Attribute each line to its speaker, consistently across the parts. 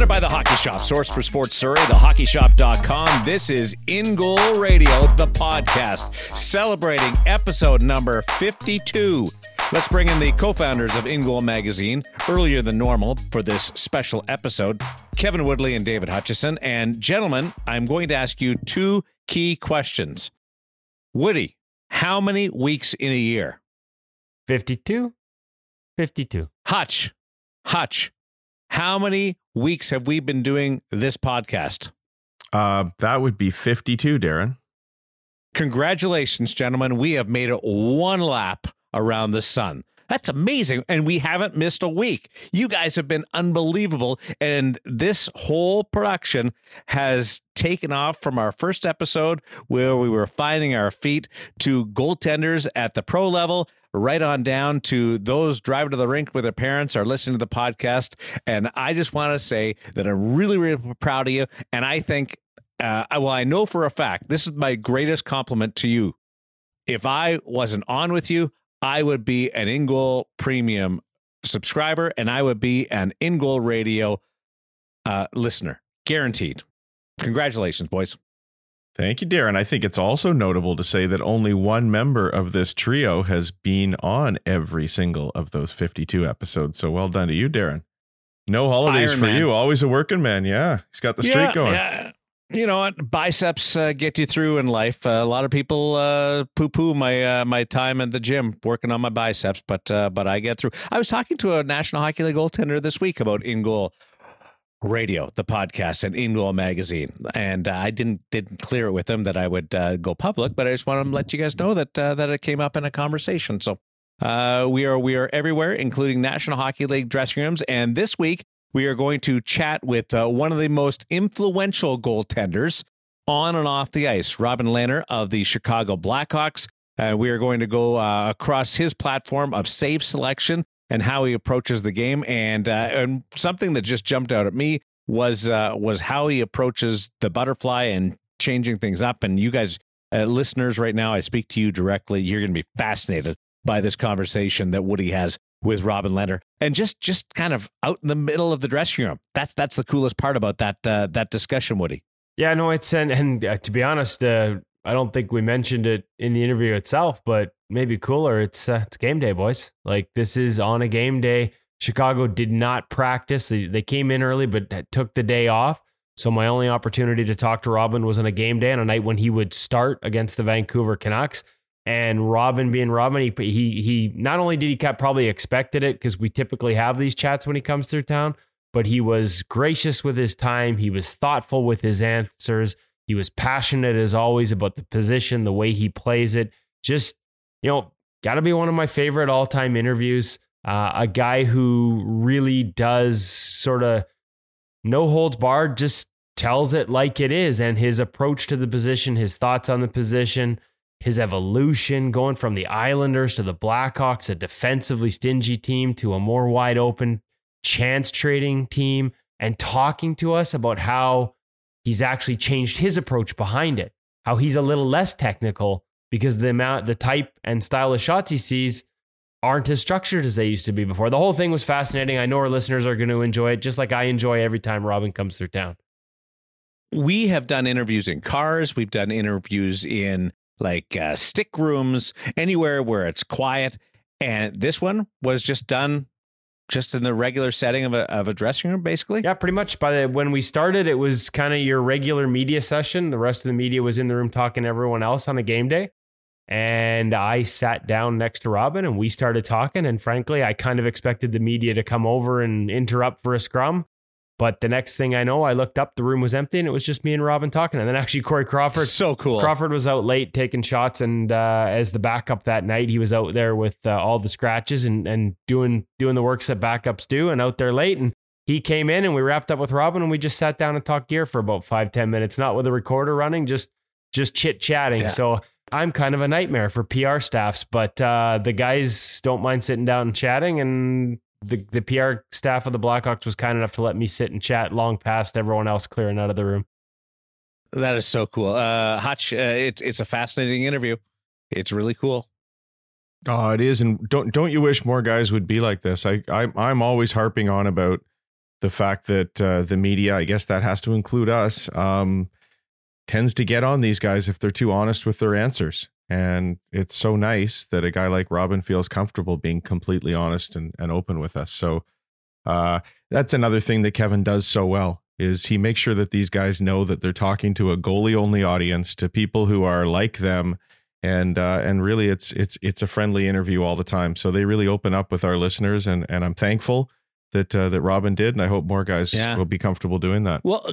Speaker 1: Presented by the Hockey Shop, source for sports Surrey, thehockeyshop.com. This is In Goal Radio, the podcast, celebrating episode number 52. Let's bring in the co founders of In Goal Magazine earlier than normal for this special episode Kevin Woodley and David Hutchison. And gentlemen, I'm going to ask you two key questions. Woody, how many weeks in a year?
Speaker 2: 52? 52.
Speaker 1: Hutch, Hutch, how many weeks have we been doing this podcast?
Speaker 3: Uh, that would be 52, Darren.
Speaker 1: Congratulations, gentlemen. We have made it one lap around the sun. That's amazing. And we haven't missed a week. You guys have been unbelievable. And this whole production has taken off from our first episode where we were finding our feet to goaltenders at the pro level, right on down to those driving to the rink with their parents or listening to the podcast. And I just want to say that I'm really, really proud of you. And I think, uh, well, I know for a fact, this is my greatest compliment to you. If I wasn't on with you, I would be an In Goal Premium subscriber and I would be an In Goal Radio uh, listener, guaranteed. Congratulations, boys.
Speaker 3: Thank you, Darren. I think it's also notable to say that only one member of this trio has been on every single of those 52 episodes. So well done to you, Darren. No holidays Iron for man. you. Always a working man. Yeah. He's got the streak
Speaker 1: yeah,
Speaker 3: going.
Speaker 1: Yeah you know what? Biceps uh, get you through in life. Uh, a lot of people uh, poo-poo my uh, my time at the gym working on my biceps but uh, but i get through. I was talking to a national hockey league goaltender this week about in goal radio the podcast and in goal magazine and uh, i didn't didn't clear it with him that i would go public but i just wanted to let you guys know that that it came up in a conversation. So we are we are everywhere including national hockey league dressing rooms and this week we are going to chat with uh, one of the most influential goaltenders on and off the ice, Robin Lehner of the Chicago Blackhawks. And we are going to go uh, across his platform of save selection and how he approaches the game. And uh, and something that just jumped out at me was uh, was how he approaches the butterfly and changing things up. And you guys, uh, listeners, right now, I speak to you directly. You're going to be fascinated by this conversation that Woody has with Robin Lehner, and just just kind of out in the middle of the dressing room. That's that's the coolest part about that uh, that discussion, Woody.
Speaker 2: Yeah, no, it's and and uh, to be honest, uh, I don't think we mentioned it in the interview itself, but maybe cooler. It's uh, it's game day, boys. Like this is on a game day. Chicago did not practice. They, they came in early, but took the day off. So my only opportunity to talk to Robin was on a game day on a night when he would start against the Vancouver Canucks. And Robin being Robin, he he he not only did he probably expected it because we typically have these chats when he comes through town, but he was gracious with his time. He was thoughtful with his answers. He was passionate as always about the position, the way he plays it. Just you know, got to be one of my favorite all time interviews. Uh, a guy who really does sort of no holds barred, just tells it like it is, and his approach to the position, his thoughts on the position his evolution going from the Islanders to the Blackhawks, a defensively stingy team, to a more wide open chance trading team, and talking to us about how he's actually changed his approach behind it, how he's a little less technical because the amount, the type and style of shots he sees aren't as structured as they used to be before. The whole thing was fascinating. I know our listeners are going to enjoy it, just like I enjoy every time Robin comes through town.
Speaker 1: We have done interviews in cars. We've done interviews in like uh, stick rooms, anywhere where it's quiet. And this one was just done just in the regular setting of a, of a dressing room, basically.
Speaker 2: Yeah, pretty much. By the when we started, it was kind of your regular media session. The rest of the media was in the room talking to everyone else on a game day. And I sat down next to Robin and we started talking. And frankly, I kind of expected the media to come over and interrupt for a scrum. But the next thing I know, I looked up, the room was empty, and it was just me and Robin talking. And then actually, Corey Crawford,
Speaker 1: so cool.
Speaker 2: Crawford was out late taking shots, and uh, as the backup that night, he was out there with uh, all the scratches and and doing doing the works that backups do, and out there late. And he came in, and we wrapped up with Robin, and we just sat down and talked gear for about five ten minutes, not with a recorder running, just just chit chatting. Yeah. So I'm kind of a nightmare for PR staffs, but uh, the guys don't mind sitting down and chatting, and the the PR staff of the Blackhawks was kind enough to let me sit and chat long past everyone else clearing out of the room.
Speaker 1: That is so cool. Uh, Hutch, uh, it's it's a fascinating interview. It's really cool.
Speaker 3: Oh, it is, and don't don't you wish more guys would be like this? I, I I'm always harping on about the fact that uh, the media, I guess that has to include us, um, tends to get on these guys if they're too honest with their answers. And it's so nice that a guy like Robin feels comfortable being completely honest and, and open with us. So uh, that's another thing that Kevin does so well is he makes sure that these guys know that they're talking to a goalie only audience, to people who are like them, and uh, and really it's it's it's a friendly interview all the time. So they really open up with our listeners, and and I'm thankful that uh, that Robin did, and I hope more guys
Speaker 1: Yeah.
Speaker 3: will be comfortable doing that.
Speaker 1: Well,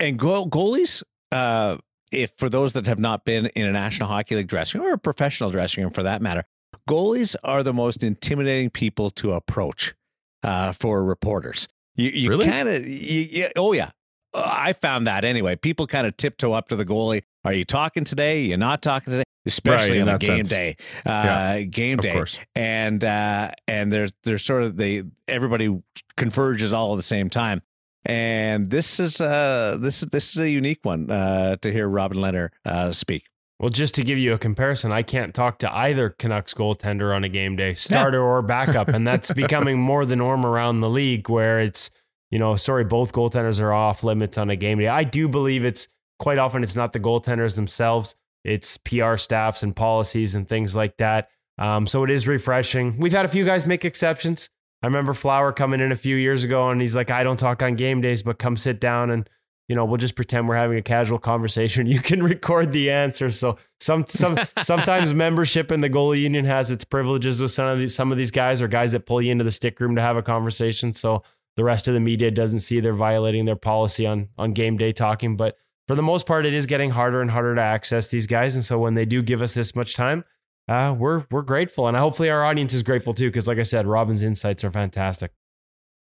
Speaker 1: and go- goalies, uh, if for those that have not been in a National Hockey League dressing room or a professional dressing room for that matter, goalies are the most intimidating people to approach uh, for reporters. You, you
Speaker 3: Really?
Speaker 1: kind of, you, oh yeah, I found that anyway. People kind of tiptoe up to the goalie. Are you talking today? You're not talking today, especially
Speaker 3: in
Speaker 1: on a game
Speaker 3: sense.
Speaker 1: day. Uh,
Speaker 3: Yeah,
Speaker 1: game
Speaker 3: Of
Speaker 1: day
Speaker 3: course,
Speaker 1: and uh and there's there's sort of they everybody converges all at the same time and this is uh this is this is a unique one uh to hear robin Lehner uh speak
Speaker 2: Well, just to give you a comparison, I can't talk to either Canucks goaltender on a game day, starter or backup. And that's becoming more the norm around the league where it's, you know, sorry, both goaltenders are off limits on a game day. I do believe it's quite often it's not the goaltenders themselves, it's PR staffs and policies and things like that. Um, so it is refreshing. We've had a few guys make exceptions. I remember Flower coming in a few years ago and he's like, I don't talk on game days, but come sit down and you know, we'll just pretend we're having a casual conversation. You can record the answer. So some some sometimes membership in the goalie union has its privileges with some of these some of these guys or guys that pull you into the stick room to have a conversation. So the rest of the media doesn't see they're violating their policy on on game day talking. But for the most part, it is getting harder and harder to access these guys. And so when they do give us this much time, uh, we're we're grateful, and hopefully our audience is grateful too. Because like I said, Robin's insights are fantastic.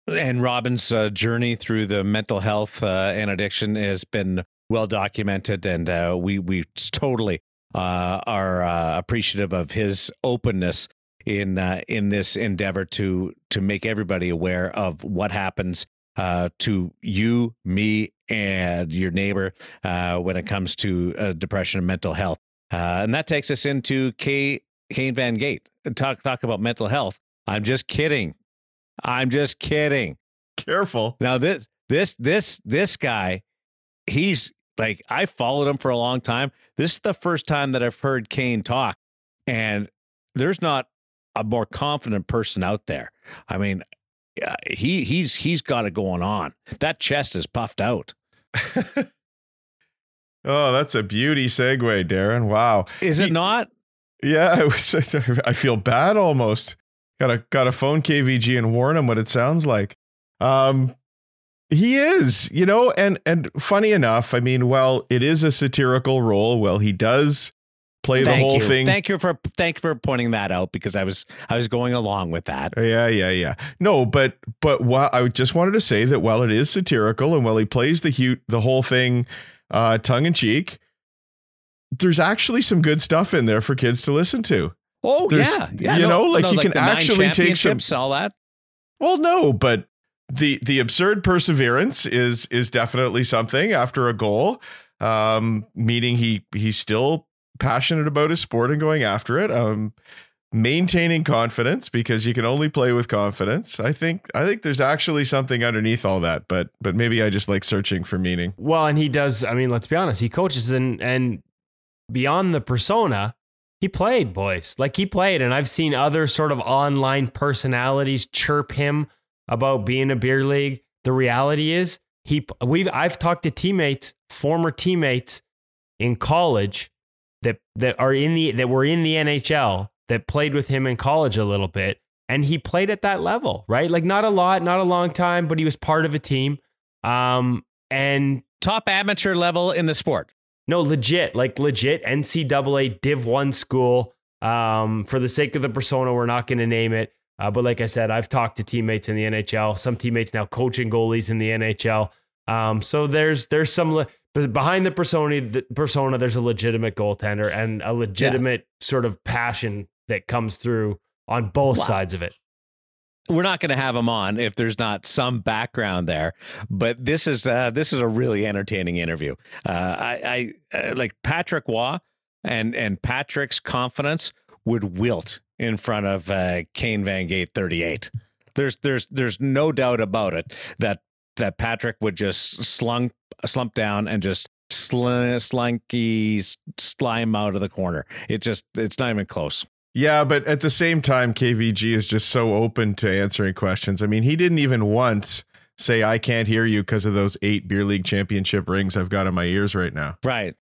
Speaker 1: and robin's uh, journey through the mental health uh, and addiction has been well documented and uh, we we totally uh, are uh, appreciative of his openness in uh, in this endeavor to to make everybody aware of what happens to you, me, and your neighbor when it comes to depression and mental health. Uh, and that takes us into K. Kane Van Gate. Talk talk about mental health. I'm just kidding. I'm just kidding.
Speaker 3: careful.
Speaker 1: Now this this this this guy, he's like I followed him for a long time. This is the first time that I've heard Kane talk, and there's not a more confident person out there. I mean, uh, he he's he's got it going on. That chest is puffed out.
Speaker 3: oh, that's a beauty segue, Darren. Wow.
Speaker 1: Is it
Speaker 3: He-
Speaker 1: not?
Speaker 3: Yeah, it was, I feel bad almost. Gotta gotta phone KVG and warn him what it sounds like. Um, he is, you know, and and funny enough, I mean, well, it is a satirical role. Well, he does play the whole
Speaker 1: you.
Speaker 3: thing.
Speaker 1: Thank you for thank you for pointing that out because I was I was going along with that.
Speaker 3: Yeah, yeah, yeah. No, but but while I just wanted to say that while it is satirical and while he plays the hu- the whole thing uh, tongue in cheek, there's actually some good stuff in there for kids to listen to.
Speaker 1: Oh
Speaker 3: There's-
Speaker 1: yeah, yeah.
Speaker 3: you know, like you can
Speaker 1: the nine
Speaker 3: actually take some-
Speaker 1: all that.
Speaker 3: Well, no, but the the absurd perseverance is is definitely something after a goal. Um, meaning he he's still passionate about his sport and going after it. Um, maintaining confidence because you can only play with confidence. I think I think there's actually something underneath all that, but but maybe I just like searching for meaning.
Speaker 2: Well, and he does. I mean, let's be honest. He coaches and and beyond the persona, he played, boys. Like he played, and I've seen other sort of online personalities chirp him about being a beer league. The reality is, he we've I've talked to teammates, former teammates in college that that are in the that were in the NHL that played with him in college a little bit, and he played at that level, right? Like not a lot, not a long time, but he was part of a team. Um, and
Speaker 1: Top amateur level in the sport.
Speaker 2: no, legit, like legit NCAA Div 1 school. Um, for the sake of the persona, we're not going to name it. Uh, but like I said, I've talked to teammates in the NHL, some teammates now coaching goalies in the NHL. Um, so there's there's some le- behind the persona, the persona, there's a legitimate goaltender and a legitimate sort of passion that comes through on both
Speaker 1: Wow.
Speaker 2: sides of it.
Speaker 1: We're not going to have him on if there's not some background there. But this is uh, this is a really entertaining interview. Uh, I, I uh, like Patrick Roy and and Patrick's confidence would wilt in front of uh, Kane Van Gate 38. There's there's there's no doubt about it that that Patrick would just slunk slump down and just sl- slunky slime out of the corner. It just it's not even close.
Speaker 3: Yeah, but at the same time, KVG is just so open to answering questions. I mean, he didn't even once say, I can't hear you because of those eight beer league championship rings I've got in my ears right now.
Speaker 1: Right.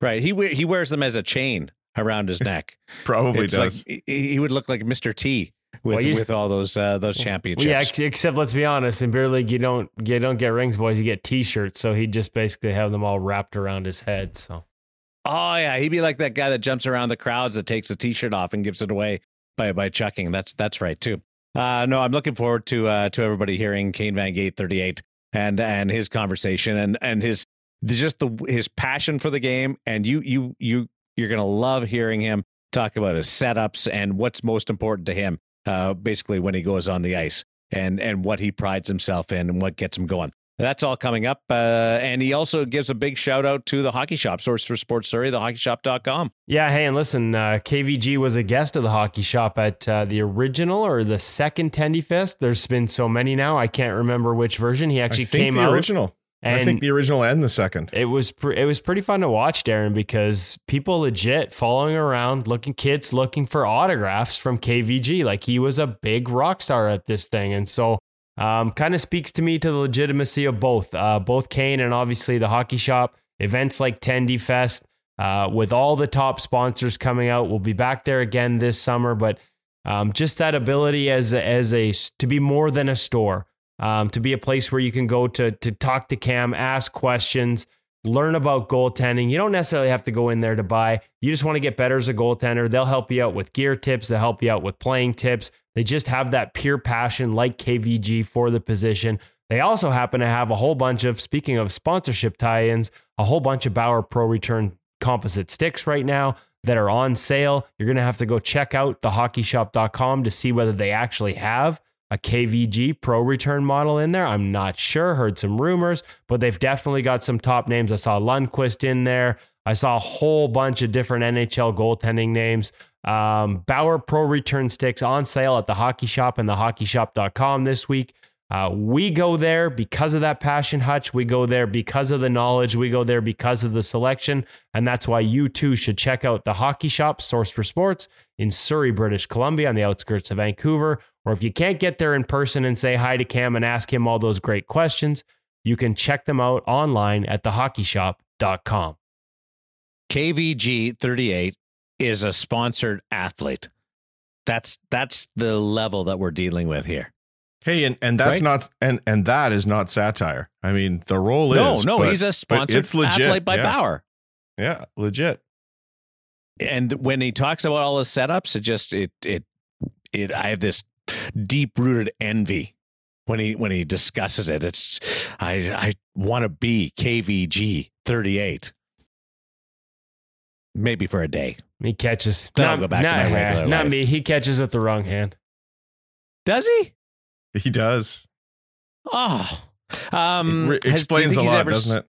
Speaker 1: Right. He we- he wears them as a chain around his neck.
Speaker 3: Probably
Speaker 1: It's
Speaker 3: does.
Speaker 1: like he he would look like Mr. T with
Speaker 2: Well, you-
Speaker 1: with all those uh, those championships.
Speaker 2: yeah, except let's be honest, in beer league you don't you don't get rings, boys. You get T-shirts, so he just basically have them all wrapped around his head. So
Speaker 1: Oh yeah, he'd be like that guy that jumps around the crowds that takes the t-shirt off and gives it away by by chucking. That's that's right too. Uh, no, I'm looking forward to uh, to everybody hearing Kane Van Gate 38 and and his conversation and and his just the his passion for the game. And you you you you're gonna love hearing him talk about his setups and what's most important to him. Uh, basically when he goes on the ice and and what he prides himself in and what gets him going. That's all coming up. Uh, and he also gives a big shout out to the Hockey Shop, source for sports Surrey, thehockeyshop.com.
Speaker 2: yeah, hey, and listen, uh, KVG was a guest of the hockey shop at uh, the original or the second Tendy Fest. There's been so many now, I can't remember which version. He actually
Speaker 3: I think
Speaker 2: came
Speaker 3: the
Speaker 2: out.
Speaker 3: original.
Speaker 2: and
Speaker 3: I think the original and the second.
Speaker 2: it was pr- it was pretty fun to watch, Darren, because people legit following around, looking kids looking for autographs from KVG. Like he was a big rock star at this thing, and so um, kind of speaks to me to the legitimacy of both, uh, both Kane and obviously the hockey shop events like Tendy Fest. Uh, with all the top sponsors coming out, we'll be back there again this summer. But um, just that ability as a, as a to be more than a store, um, to be a place where you can go to to talk to Cam, ask questions, learn about goaltending. You don't necessarily have to go in there to buy. You just want to get better as a goaltender. They'll help you out with gear tips. They'll help you out with playing tips. They just have that pure passion, like KVG, for the position. They also happen to have a whole bunch of, speaking of sponsorship tie ins, a whole bunch of Bauer Pro Return composite sticks right now that are on sale. You're going to have to go check out thehockeyshop.com to see whether they actually have a KVG Pro Return model in there. I'm not sure. Heard some rumors, but they've definitely got some top names. I saw Lundqvist in there. I saw a whole bunch of different NHL goaltending names. Um, Bauer Pro Return sticks on sale at the Hockey Shop and thehockeyshop.com this week. Uh, we go there because of that passion, Hutch. We go there because of the knowledge. We go there because of the selection. And that's why you too should check out the Hockey Shop, Source for Sports, in Surrey, British Columbia, on the outskirts of Vancouver. Or if you can't get there in person and say hi to Cam and ask him all those great questions, you can check them out online at thehockeyshop.com.
Speaker 1: KVG 38 is a sponsored athlete. That's that's the level that we're dealing with here.
Speaker 3: Hey, and, and that's
Speaker 1: Right?
Speaker 3: not and and that is not satire. I mean, the role
Speaker 1: no,
Speaker 3: is
Speaker 1: no,
Speaker 3: but-
Speaker 1: he's a sponsored
Speaker 3: it's legit,
Speaker 1: athlete by
Speaker 3: yeah.
Speaker 1: Bauer.
Speaker 3: yeah, legit.
Speaker 1: And when he talks about all his setups, it just it it it I have this deep rooted envy when he when he discusses it. It's I I want to be KVG 38. Maybe for a day.
Speaker 2: He catches.
Speaker 1: Then I'll go back to my regular
Speaker 2: Not
Speaker 1: life.
Speaker 2: me. He catches with the wrong hand.
Speaker 1: Does he?
Speaker 3: He does.
Speaker 1: Oh. Um
Speaker 3: it re-
Speaker 1: has- do you
Speaker 3: explains
Speaker 1: think
Speaker 3: a lot,
Speaker 1: ever-
Speaker 3: doesn't it?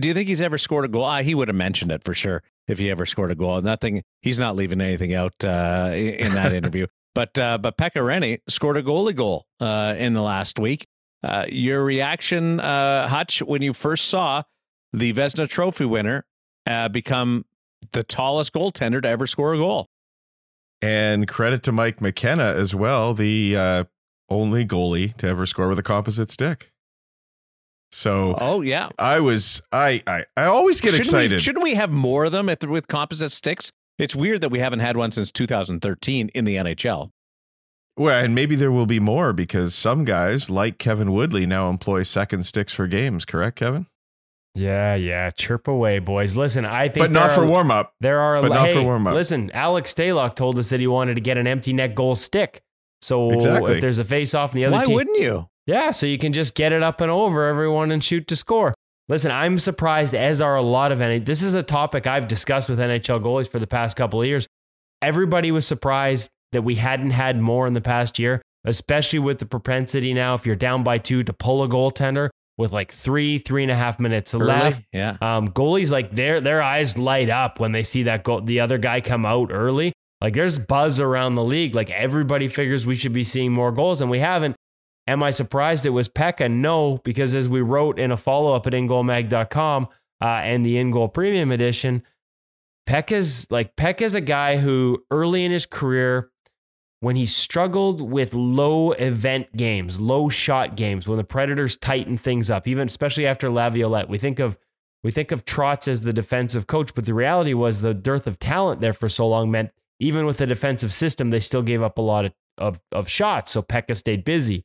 Speaker 1: Do you think he's ever scored a goal? Ah, he would have mentioned it for sure if he ever scored a goal. Nothing. He's not leaving anything out uh, in that interview. But uh, but Pekka Rinne scored a goalie goal uh, in the last week. Uh, your reaction, uh, Hutch, when you first saw the Vezina Trophy winner uh, become the tallest goaltender to ever score a goal?
Speaker 3: And credit to Mike McKenna as well, the uh, only goalie to ever score with a composite stick. So
Speaker 1: Oh yeah,
Speaker 3: I was I I, I always get
Speaker 1: shouldn't
Speaker 3: excited.
Speaker 1: We, shouldn't we have more of them the, with composite sticks? It's weird that we haven't had one since 2013 in the NHL.
Speaker 3: well, and maybe there will be more because some guys like Kevin Woodley now employ second sticks for games. Correct, Kevin?
Speaker 2: Yeah, yeah. Chirp away, boys. Listen, I think
Speaker 3: But not for warm up.
Speaker 2: There are,
Speaker 3: But not
Speaker 2: hey,
Speaker 3: for warm-up.
Speaker 2: Listen, Alex Stalock told us that he wanted to get an empty net goal stick. So
Speaker 3: Exactly.
Speaker 2: if there's a face off in the other
Speaker 1: Why
Speaker 2: team,
Speaker 1: wouldn't you?
Speaker 2: yeah, so you can just get it up and over everyone and shoot to score. Listen, I'm surprised, as are a lot of NHL. This is a topic I've discussed with NHL goalies for the past couple of years. Everybody was surprised that we hadn't had more in the past year, especially with the propensity now, if you're down by two, to pull a goaltender with like three, three and a half minutes left.
Speaker 1: Yeah.
Speaker 2: Um, goalies like their their eyes light up when they see that goal, the other guy come out early. Like there's buzz around the league. Like everybody figures we should be seeing more goals, and we haven't. Am I surprised it was Pekka? No, because as we wrote in a follow up at ingoalmag.com uh, and the In Goal Premium Edition, Pekka's like Pekka's a guy who early in his career, when he struggled with low event games, low shot games, when the Predators tightened things up, even especially after Laviolette, we think of we think of Trotz as the defensive coach, but the reality was the dearth of talent there for so long meant even with the defensive system, they still gave up a lot of, of, of shots. So Pekka stayed busy.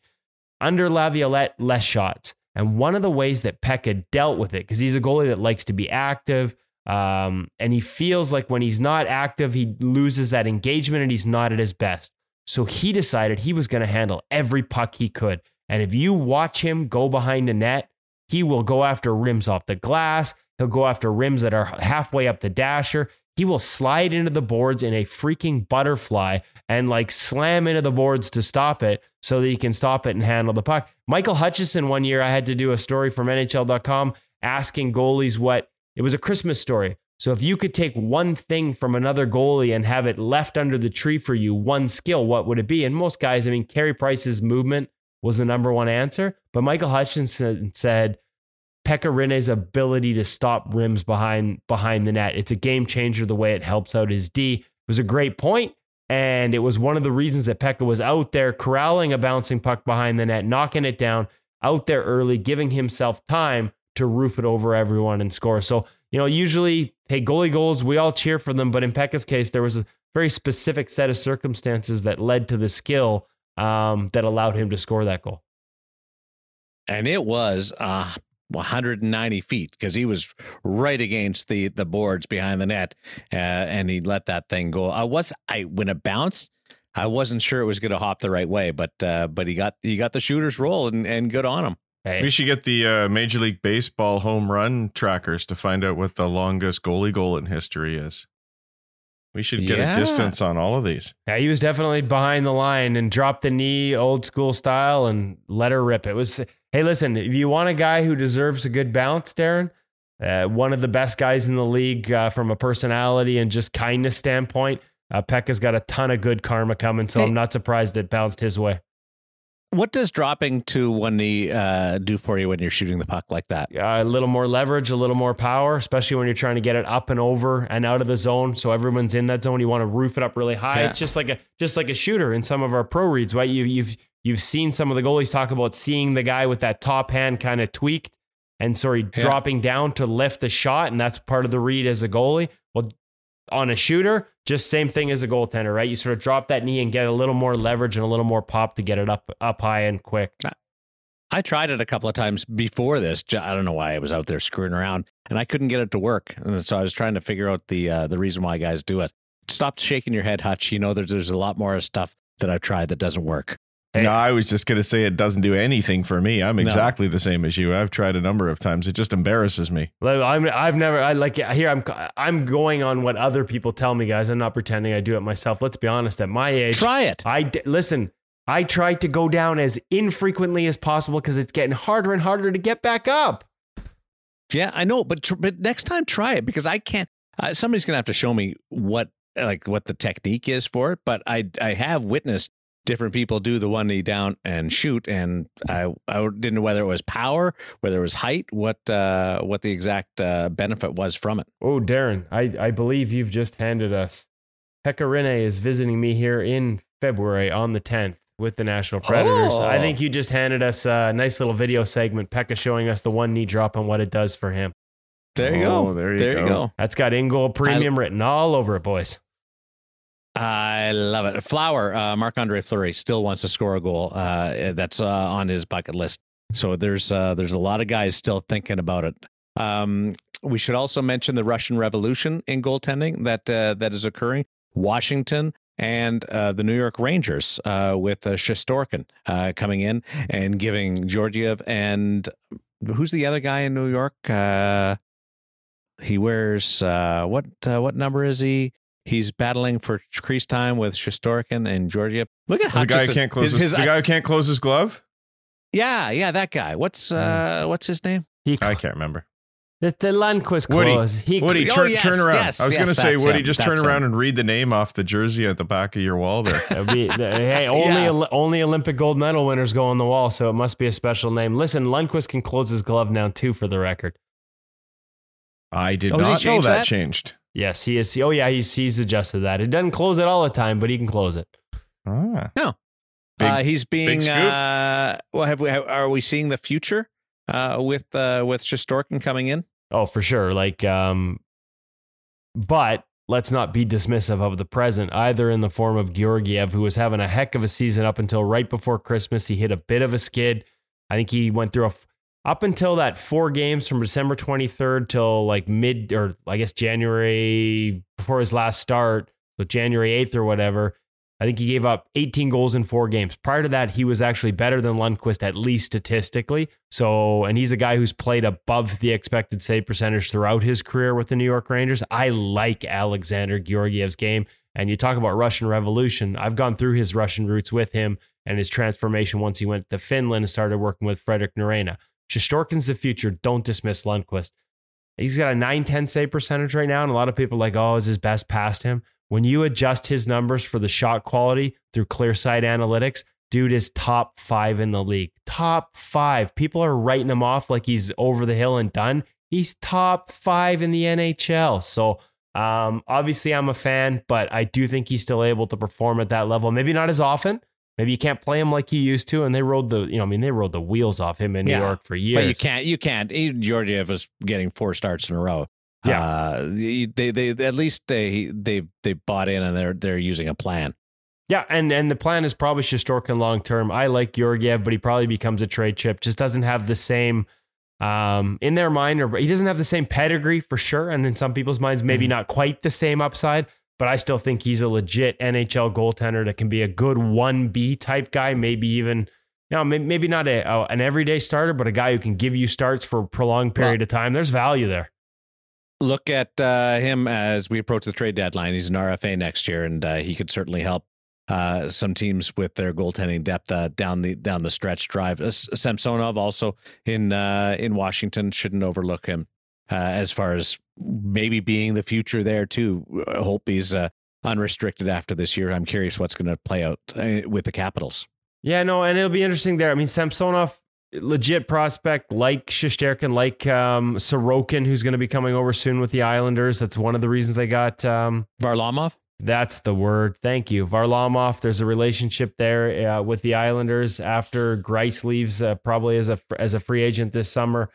Speaker 2: Under Laviolette, less shots. And one of the ways that Pekka dealt with it, because he's a goalie that likes to be active, um, and he feels like when he's not active, he loses that engagement and he's not at his best. So he decided he was going to handle every puck he could. And if you watch him go behind the net, he will go after rims off the glass. He'll go after rims that are halfway up the dasher. He will slide into the boards in a freaking butterfly and like slam into the boards to stop it so that he can stop it and handle the puck. Michael Hutchinson, one year, I had to do a story from NHL.com asking goalies what it was a Christmas story. So if you could take one thing from another goalie and have it left under the tree for you, one skill, what would it be? And most guys, I mean, Carey Price's movement was the number one answer. But Michael Hutchinson said Pekka Rinne's ability to stop rims behind behind the net. It's a game changer the way it helps out his D. It was a great point, and it was one of the reasons that Pekka was out there corralling a bouncing puck behind the net, knocking it down, out there early, giving himself time to roof it over everyone and score. So, you know, usually, hey, goalie goals, we all cheer for them, but in Pekka's case, there was a very specific set of circumstances that led to the skill um, that allowed him to score that goal.
Speaker 1: And it was uh, 190 feet because he was right against the the boards behind the net, uh, and he let that thing go. I was I when it bounced. I wasn't sure it was going to hop the right way, but uh, but he got he got the shooter's roll and, and good on him.
Speaker 3: Hey. We should get the uh, Major League Baseball home run trackers to find out what the longest goalie goal in history is. We should get yeah. a distance on all of these.
Speaker 2: Yeah, he was definitely behind the line and dropped the knee, old school style, and let her rip. It was Hey, listen, if you want a guy who deserves a good bounce, Darren, uh, one of the best guys in the league uh, from a personality and just kindness standpoint, uh, Pekka's got a ton of good karma coming, so hey. I'm not surprised it bounced his way.
Speaker 1: What does dropping to one knee uh, do for you when you're shooting the puck like that?
Speaker 2: Uh, a little more leverage, a little more power, especially when you're trying to get it up and over and out of the zone. So everyone's in that zone. You want to roof it up really high. Yeah. It's just like a just like a shooter in some of our pro reads, right? You you've You've seen some of the goalies talk about seeing the guy with that top hand kind of tweaked and sorry, yeah. dropping down to lift the shot. And that's part of the read as a goalie. Well, on a shooter, just same thing as a goaltender, right? You sort of drop that knee and get a little more leverage and a little more pop to get it up up high and quick.
Speaker 1: I tried it a couple of times before this. I don't know why I was out there screwing around and I couldn't get it to work. And so I was trying to figure out the uh, the reason why guys do it. Stop shaking your head, Hutch. You know, there's there's a lot more stuff that I've tried that doesn't work.
Speaker 3: Hey. No, I was just going to say it doesn't do anything for me. I'm exactly no. the same as you. I've tried a number of times. It just embarrasses me.
Speaker 2: I'm, I've never, I like here. I'm, I'm going on what other people tell me, guys. I'm not pretending I do it myself. Let's be honest. At my age,
Speaker 1: try it.
Speaker 2: I listen. I try to go down as infrequently as possible because it's getting harder and harder to get back up.
Speaker 1: Yeah, I know, but tr- but next time try it because I can't. Uh, somebody's gonna have to show me what like what the technique is for it. But I I have witnessed different people do the one knee down and shoot. And I, I didn't know whether it was power, whether it was height, what uh, what the exact uh, benefit was from it.
Speaker 2: Oh, Darren, I, I believe you've just handed us. Pekka Rinne is visiting me here in February on the 10th with the Nashville Predators. Oh. I think you just handed us a nice little video segment, Pekka showing us the one knee drop and what it does for him.
Speaker 1: There you oh, go. There, you, there go. you go.
Speaker 2: That's got in goal premium I, written all over it, boys.
Speaker 1: I love it. Flower, uh, Marc Andre Fleury still wants to score a goal. Uh, that's uh, on his bucket list. So there's uh, there's a lot of guys still thinking about it. Um, we should also mention the Russian Revolution in goaltending that uh, that is occurring. Washington and uh, the New York Rangers with uh, Shesterkin coming in and giving Georgiev and who's the other guy in New York? he wears what what number is he? He's battling for crease time with Shesterkin and Georgiev. Look at how
Speaker 3: the guy can't close his, his, the guy who can't close his glove.
Speaker 1: Yeah, yeah, that guy. What's uh, mm. what's his name?
Speaker 3: He, I can't remember.
Speaker 2: The, the Lundqvist
Speaker 3: Woody,
Speaker 2: clause. He,
Speaker 3: Woody,
Speaker 1: Oh,
Speaker 3: turn,
Speaker 1: yes,
Speaker 3: turn around.
Speaker 1: yes,
Speaker 3: I was
Speaker 1: yes,
Speaker 3: going to say,
Speaker 1: that's
Speaker 3: Woody,
Speaker 1: him,
Speaker 3: just
Speaker 1: that's
Speaker 3: turn around
Speaker 1: him.
Speaker 3: and read the name off the jersey at the back of your wall there.
Speaker 2: Be- the- hey, only
Speaker 1: Yeah.
Speaker 2: Only Olympic gold medal winners go on the wall, so it must be a special name. Listen, Lundqvist can close his glove now too, for the record.
Speaker 3: I did
Speaker 1: Oh,
Speaker 3: not know that,
Speaker 1: that?
Speaker 3: changed.
Speaker 2: Yes, he is. Oh yeah, he's he's adjusted that. It doesn't close it all the time, but he can close it.
Speaker 3: Ah. Big-
Speaker 1: uh, he's being.
Speaker 3: scoop.
Speaker 1: Uh, well, have we? Have, are we seeing the future uh, with uh, with Shesterkin coming in?
Speaker 2: Oh, for sure. Like, um, but let's not be dismissive of the present either. In the form of Georgiev, who was having a heck of a season up until right before Christmas. He hit a bit of a skid. I think he went through a f- up until that four games from December 23rd till like mid or I guess January before his last start, so January 8th or whatever. I think he gave up 18 goals in four games. Prior to that, he was actually better than Lundqvist, at least statistically. So, and he's a guy who's played above the expected save percentage throughout his career with the New York Rangers. I like Alexander Georgiev's game. And you talk about Russian Revolution. I've gone through his Russian roots with him and his transformation once he went to Finland and started working with Fredrik Norrena. Shesterkin's the future. Don't dismiss Lundqvist. He's got a 910 save percentage right now, and a lot of people like, oh, is his best past him? When you adjust his numbers for the shot quality through ClearSight Analytics, dude is top five in the league. Top five. People are writing him off like he's over the hill and done. He's top five in the NHL. So um, obviously, I'm a fan, but I do think he's still able to perform at that level. Maybe not as often. Maybe you can't play him like you used to. And they rode the, you know, I mean, they rode the wheels off him in New
Speaker 1: Yeah,
Speaker 2: York for years.
Speaker 1: But you can't. You can't. Even Georgiev was getting four starts in a row.
Speaker 2: Yeah.
Speaker 1: Uh, they, they at least they they they bought in and they're they're using a plan.
Speaker 2: Yeah, and and the plan is probably Shesterkin long term. I like Georgiev, but he probably becomes a trade chip. Just doesn't have the same um, in their mind, or he doesn't have the same pedigree for sure. And in some people's minds, maybe
Speaker 1: Mm-hmm.
Speaker 2: not quite the same upside. But I still think he's a legit NHL goaltender that can be a good one B type guy. Maybe even you know, maybe not a, a- an everyday starter, but a guy who can give you starts for a prolonged period of time. There's value there.
Speaker 1: Look at uh, him as we approach the trade deadline. He's an RFA next year, and uh, he could certainly help uh, some teams with their goaltending depth uh, down the down the stretch drive. Uh, Samsonov also in uh, in Washington shouldn't overlook him uh, as far as maybe being the future there too. Hope he's uh, unrestricted after this year. I'm curious what's going to play out uh, with the Capitals.
Speaker 2: Yeah, no, and it'll be interesting there. I mean, Samsonov, legit prospect, like Shesterkin, like um, Sorokin, who's going to be coming over soon with the Islanders. That's one of the reasons they got. Um,
Speaker 1: Varlamov.
Speaker 2: that's the word. Thank you, Varlamov. There's a relationship there uh, with the Islanders after Greiss leaves, uh, probably as a as a free agent this summer.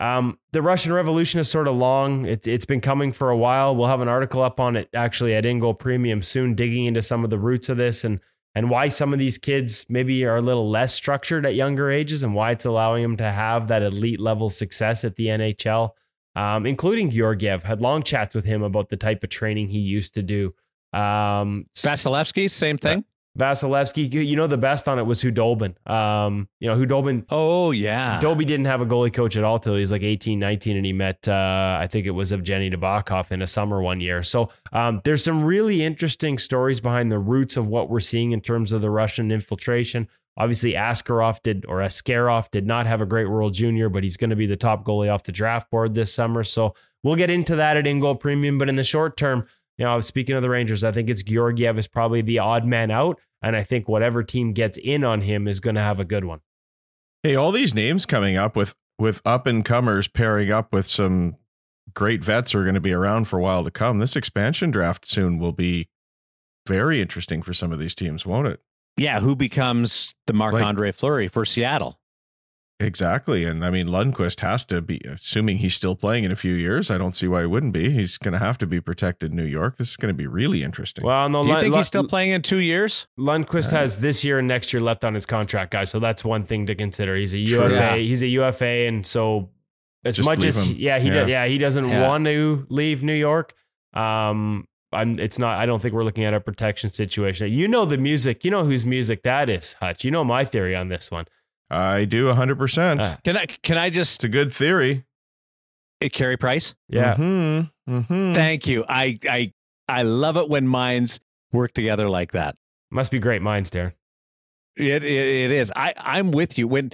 Speaker 2: Um, the Russian Revolution is sort of long. It, it's been coming for a while. We'll have an article up on it actually at In Goal Premium soon, digging into some of the roots of this and and why some of these kids maybe are a little less structured at younger ages and why it's allowing them to have that elite level success at the NHL. Um, including Georgiev, had long chats with him about the type of training he used to do. Um,
Speaker 1: Vasilevsky, same thing.
Speaker 2: Vasilevsky, you know, the best on it was Khudobin. Um, you know, Khudobin
Speaker 1: Oh yeah.
Speaker 2: Dobie didn't have a goalie coach at all till he was like 18, 19, and he met, uh, I think it was Evgeny Nabokov in a summer one year. So um, there's some really interesting stories behind the roots of what we're seeing in terms of the Russian infiltration. Obviously, Askarov did, or Askarov did not have a great World Junior, but he's going to be the top goalie off the draft board this summer. So we'll get into that at In Goal Premium. But in the short term, you know, speaking of the Rangers, I think it's Georgiev is probably the odd man out. And I think whatever team gets in on him is going to have a good one.
Speaker 3: Hey, all these names coming up with with up and comers pairing up with some great vets who are going to be around for a while to come. This expansion draft soon will be very interesting for some of these teams, won't it?
Speaker 1: Yeah, who becomes the Marc Andre Fleury for Seattle?
Speaker 3: Exactly. And I mean, Lundqvist has to be, assuming he's still playing in a few years. I don't see why he wouldn't be. He's going to have to be protected in New York. This is going to be really interesting.
Speaker 2: Well, no,
Speaker 1: Do you
Speaker 2: Lund-
Speaker 1: think
Speaker 2: Lund-
Speaker 1: he's still playing in two years?
Speaker 2: Lundqvist has this year and next year left on his contract, guys. So that's one thing to consider. He's a
Speaker 3: True.
Speaker 2: UFA.
Speaker 1: Yeah.
Speaker 2: He's a UFA, and so as
Speaker 3: Just
Speaker 2: much as
Speaker 3: him.
Speaker 2: yeah, he
Speaker 3: Yeah.
Speaker 2: does, yeah, he doesn't
Speaker 1: Yeah.
Speaker 2: want to leave New York. Um, I'm. It's not. I don't think we're looking at a protection situation. You know the music. You know whose music that is, Hutch. You know my theory on this one.
Speaker 3: I do 100%.
Speaker 2: Uh,
Speaker 1: Can I can I just
Speaker 3: it's a good theory.
Speaker 1: uh, Carey Price?
Speaker 2: Yeah.
Speaker 3: Mm-hmm. Mm-hmm.
Speaker 1: Thank you. I I I love it when minds work together like that.
Speaker 2: Must be great minds, Darren.
Speaker 1: It, it, it is. I I'm with you. When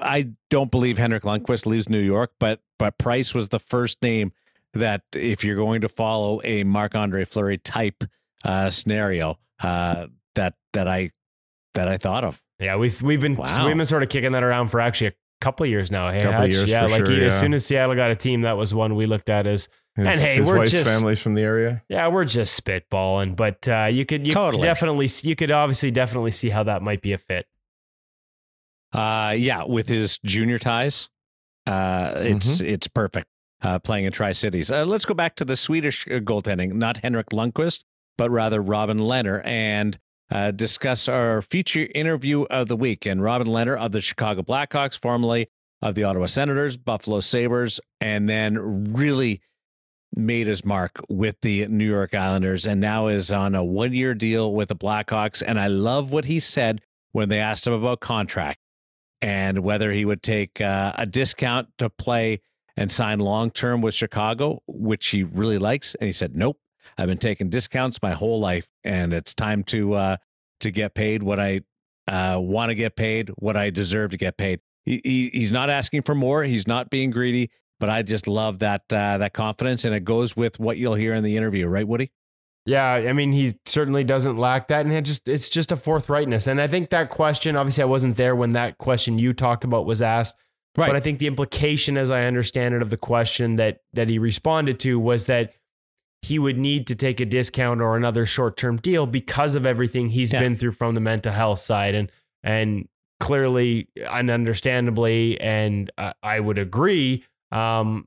Speaker 1: I don't believe Henrik Lundqvist leaves New York, but but Price was the first name that if you're going to follow a Marc Andre Fleury type uh, scenario, uh, that that I that I thought of.
Speaker 2: Yeah, we've we've been
Speaker 1: Wow.
Speaker 2: we've been sort of kicking that around for actually a couple of years now. Hey,
Speaker 3: Couple of
Speaker 2: Hutch?
Speaker 3: years
Speaker 2: yeah, like
Speaker 3: sure,
Speaker 2: as
Speaker 3: yeah.
Speaker 2: soon as Seattle got a team, that was one we looked at as
Speaker 3: His,
Speaker 2: And hey, we're just-
Speaker 3: families from the area.
Speaker 2: yeah, we're just spitballing, but uh, you could you could definitely you could obviously definitely see how that might be a fit.
Speaker 1: Uh, yeah, with his junior ties, uh, it's it's perfect. Uh, playing in Tri Cities. Uh, let's go back to the Swedish uh, goaltending, not Henrik Lundqvist, but rather Robin Lehner, and uh, discuss our feature interview of the week. And Robin Lehner of the Chicago Blackhawks, formerly of the Ottawa Senators, Buffalo Sabres, and then really made his mark with the New York Islanders, and now is on a one year deal with the Blackhawks. And I love what he said when they asked him about contract and whether he would take uh, a discount to play and sign long term with Chicago, which he really likes. And he said, "Nope, I've been taking discounts my whole life, and it's time to uh, to get paid what I uh, want to get paid, what I deserve to get paid." He, he, he's not asking for more. He's not being greedy. But I just love that uh, that confidence, and it goes with what you'll hear in the interview, right, Woody?
Speaker 2: Yeah, I mean, he certainly doesn't lack that, and it just it's just a forthrightness. And I think that question, obviously, I wasn't there when that question you talked about was asked,
Speaker 1: Right.
Speaker 2: but I think the implication, as I understand it, of the question that that he responded to was that he would need to take a discount or another short term deal because of everything he's
Speaker 1: Yeah.
Speaker 2: been through from the mental health side, and and clearly and understandably, and uh, I would agree. Um,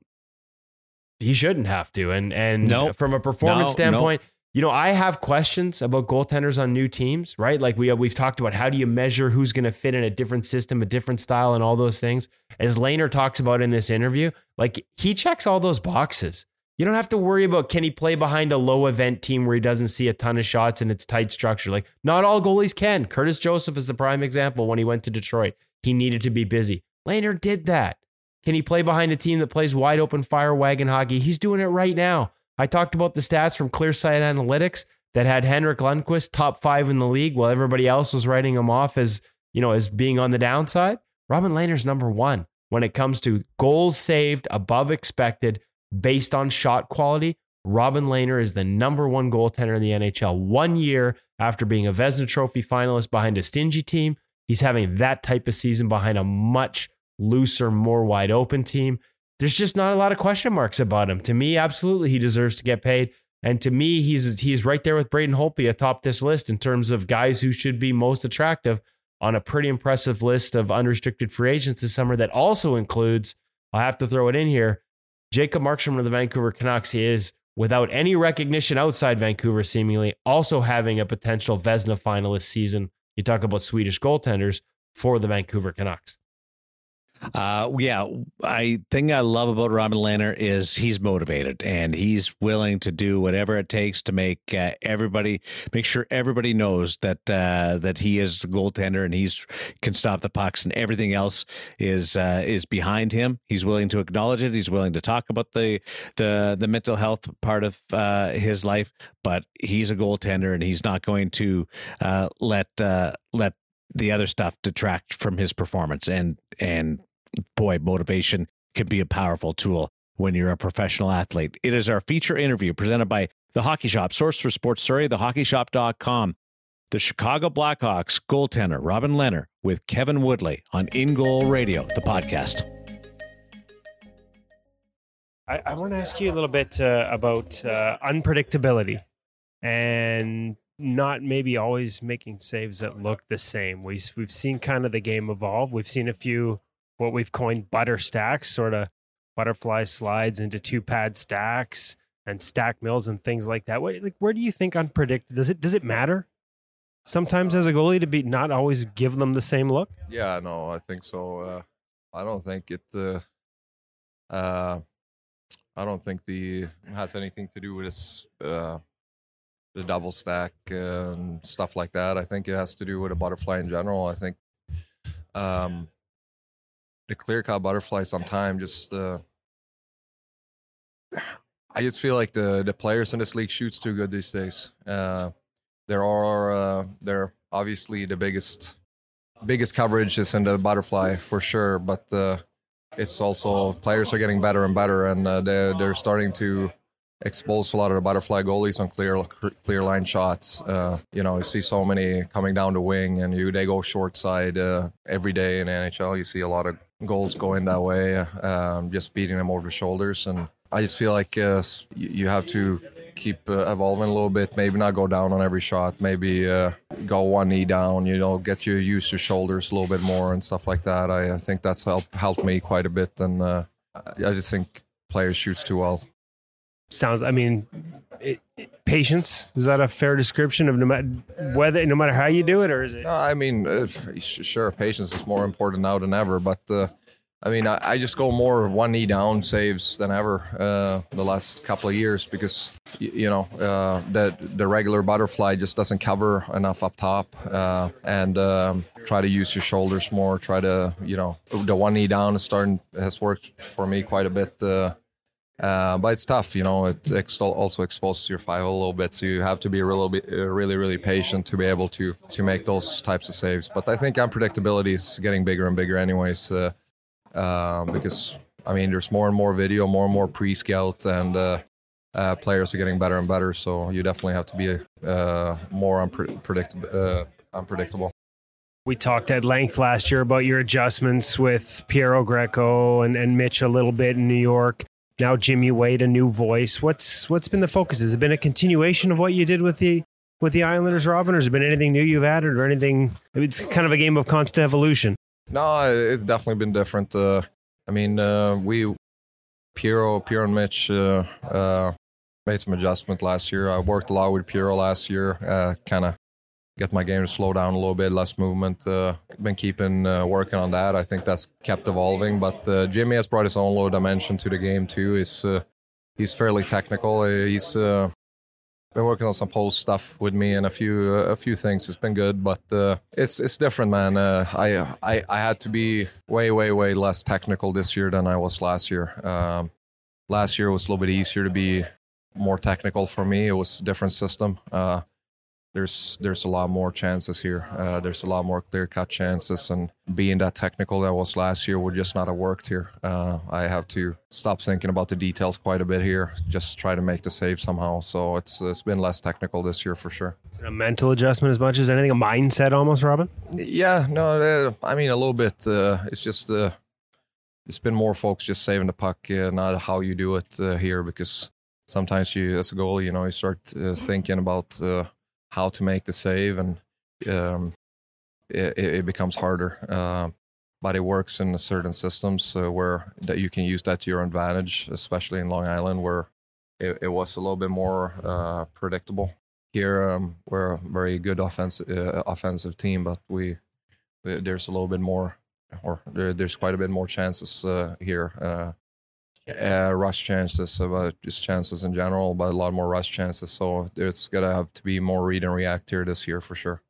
Speaker 2: he shouldn't have to, and and
Speaker 1: Nope.
Speaker 2: from a performance
Speaker 1: No,
Speaker 2: standpoint, you know, I have questions about goaltenders on new teams, right? Like we we've talked about how do you measure who's going to fit in a different system, a different style, and all those things. As Lehner talks about in this interview, like he checks all those boxes. You don't have to worry about can he play behind a low event team where he doesn't see a ton of shots and it's tight structure. Like not all goalies can. Curtis Joseph is the prime example when he went to Detroit. He needed to be busy. Lehner did that. Can he play behind a team that plays wide open fire wagon hockey? He's doing it right now. I talked about the stats from Clearsight Analytics that had Henrik Lundqvist top five in the league while everybody else was writing him off as, you know, as being on the downside. Robin Lehner's number one when it comes to goals saved above expected based on shot quality. Robin Lehner is the number one goaltender in the NHL. One year after being a Vezina Trophy finalist behind a stingy team, he's having that type of season behind a much looser, more wide open team. There's just not a lot of question marks about him. To me, absolutely, he deserves to get paid. And to me, he's he's right there with Braden Holtby atop this list in terms of guys who should be most attractive on a pretty impressive list of unrestricted free agents this summer that also includes, I have to throw it in here, Jacob Markstrom of the Vancouver Canucks is, without any recognition outside Vancouver, seemingly also having a potential Vezina finalist season. You talk about Swedish goaltenders for the Vancouver Canucks.
Speaker 1: Uh, yeah, I thing I love about Robin Lehner is he's motivated and he's willing to do whatever it takes to make uh, everybody make sure everybody knows that uh, that he is the goaltender and he's can stop the pucks and everything else is uh, is behind him. He's willing to acknowledge it. He's willing to talk about the the the mental health part of uh, his life, but he's a goaltender and he's not going to uh, let uh, let the other stuff detract from his performance and and boy, motivation can be a powerful tool when you're a professional athlete. It is our feature interview presented by The Hockey Shop, source for sports Surrey, thehockeyshop.com. The Chicago Blackhawks goaltender Robin Lehner with Kevin Woodley on In Goal Radio, the podcast.
Speaker 2: I, I want to ask you a little bit uh, about uh, unpredictability and not maybe always making saves that look the same. We, we've seen kind of the game evolve. We've seen a few, what we've coined butter stacks, sort of butterfly slides into two pad stacks and stack mills and things like that. What, like, where do you think unpredictable does it does it matter sometimes as a goalie to be not always give them the same look?
Speaker 4: Yeah, no, I think so. Uh, I don't think it. Uh, uh, I don't think the has anything to do with this, uh, the double stack and stuff like that. I think it has to do with a butterfly in general. I think um, the clear cut butterfly sometimes just. Uh, I just feel like the the players in this league shoots too good these days. Uh, there are uh, they're obviously the biggest biggest coverage is in the butterfly for sure, but uh, it's also players are getting better and better, and uh, they're they're starting to expose a lot of the butterfly goalies on clear clear line shots. Uh, you know, you see so many coming down the wing, and you they go short side uh, every day in NHL. You see a lot of goals going that way, um, just beating them over the shoulders, and I just feel like uh, you, have to keep uh, evolving a little bit. Maybe not go down on every shot. Maybe uh, go one knee down. You know, get you used to shoulders a little bit more and stuff like that. I, I think that's helped helped me quite a bit, and uh, I just think players shoots too well.
Speaker 5: Sounds. I mean, it, patience is that a fair description of no matter whether no matter how you do it, or is it?
Speaker 4: No, I mean, uh, sure, patience is more important now than ever, but. Uh, I mean, I, I, just go more one knee down saves than ever uh, the last couple of years because you, know uh, the the regular butterfly just doesn't cover enough up top, uh, and um, try to use your shoulders more. Try to you know the one knee down is starting has worked for me quite a bit. Uh, but it's tough, you know. It also exposes your file a little bit, so you have to be little bit, uh, really, really patient to be able to to make those types of saves. But I think unpredictability is getting bigger and bigger, anyways. Uh, uh, because I mean, there's more and more video, more and more pre-scout, and uh, uh, players are getting better and better. So you definitely have to be more unpredictable. Unpredictable.
Speaker 5: We talked at length last year about your adjustments with Piero Greco and, and Mitch a little bit in New York. Now Jimmy Waite, a new voice. What's what's been the focus? Has it been a continuation of what you did with the with the Islanders, Robin, or has it been anything new you've added, or anything? It's kind of a game of constant evolution.
Speaker 4: No, it's definitely been different. Uh, I mean, uh, we Piero, Piero and Mitch uh, uh, made some adjustment last year. I worked a lot with Piero last year, uh, kind of get my game to slow down a little bit, less movement. Uh, been keeping working on that. I think that's kept evolving. But Jimmy has brought his own little dimension to the game too. He's he's fairly technical. He's been working on some post stuff with me and a few uh, a few things. It's been good, but uh, it's it's different, man. Uh, I I I had to be way way way less technical this year than I was last year. Um, last year was a little bit easier to be more technical for me. It was a different system. There's there's a lot more chances here. Uh, there's a lot more clear cut chances, and being that technical that was last year would just not have worked here. Uh, I have to stop thinking about the details quite a bit here. Just try to make the save somehow. So it's it's been less technical this year for sure.
Speaker 5: A mental adjustment as much as anything, a mindset almost, Robin.
Speaker 4: Yeah, no, uh, I mean a little bit. Uh, it's just uh, it's been more folks just saving the puck, uh, not how you do it here, because sometimes you as a goalie, you know, you start thinking about how to make the save, and um, it, it, becomes harder. Uh, but it works in certain systems uh, where that you can use that to your advantage, especially in Long Island, where it, it was a little bit more uh, predictable. Here, um, we're a very good offensive uh, offensive team, but we there's a little bit more, or there, there's quite a bit more chances uh, here uh, uh, rush chances, about just chances in general, but a lot more rush chances. So there's gonna have to be more read and react here this year for sure.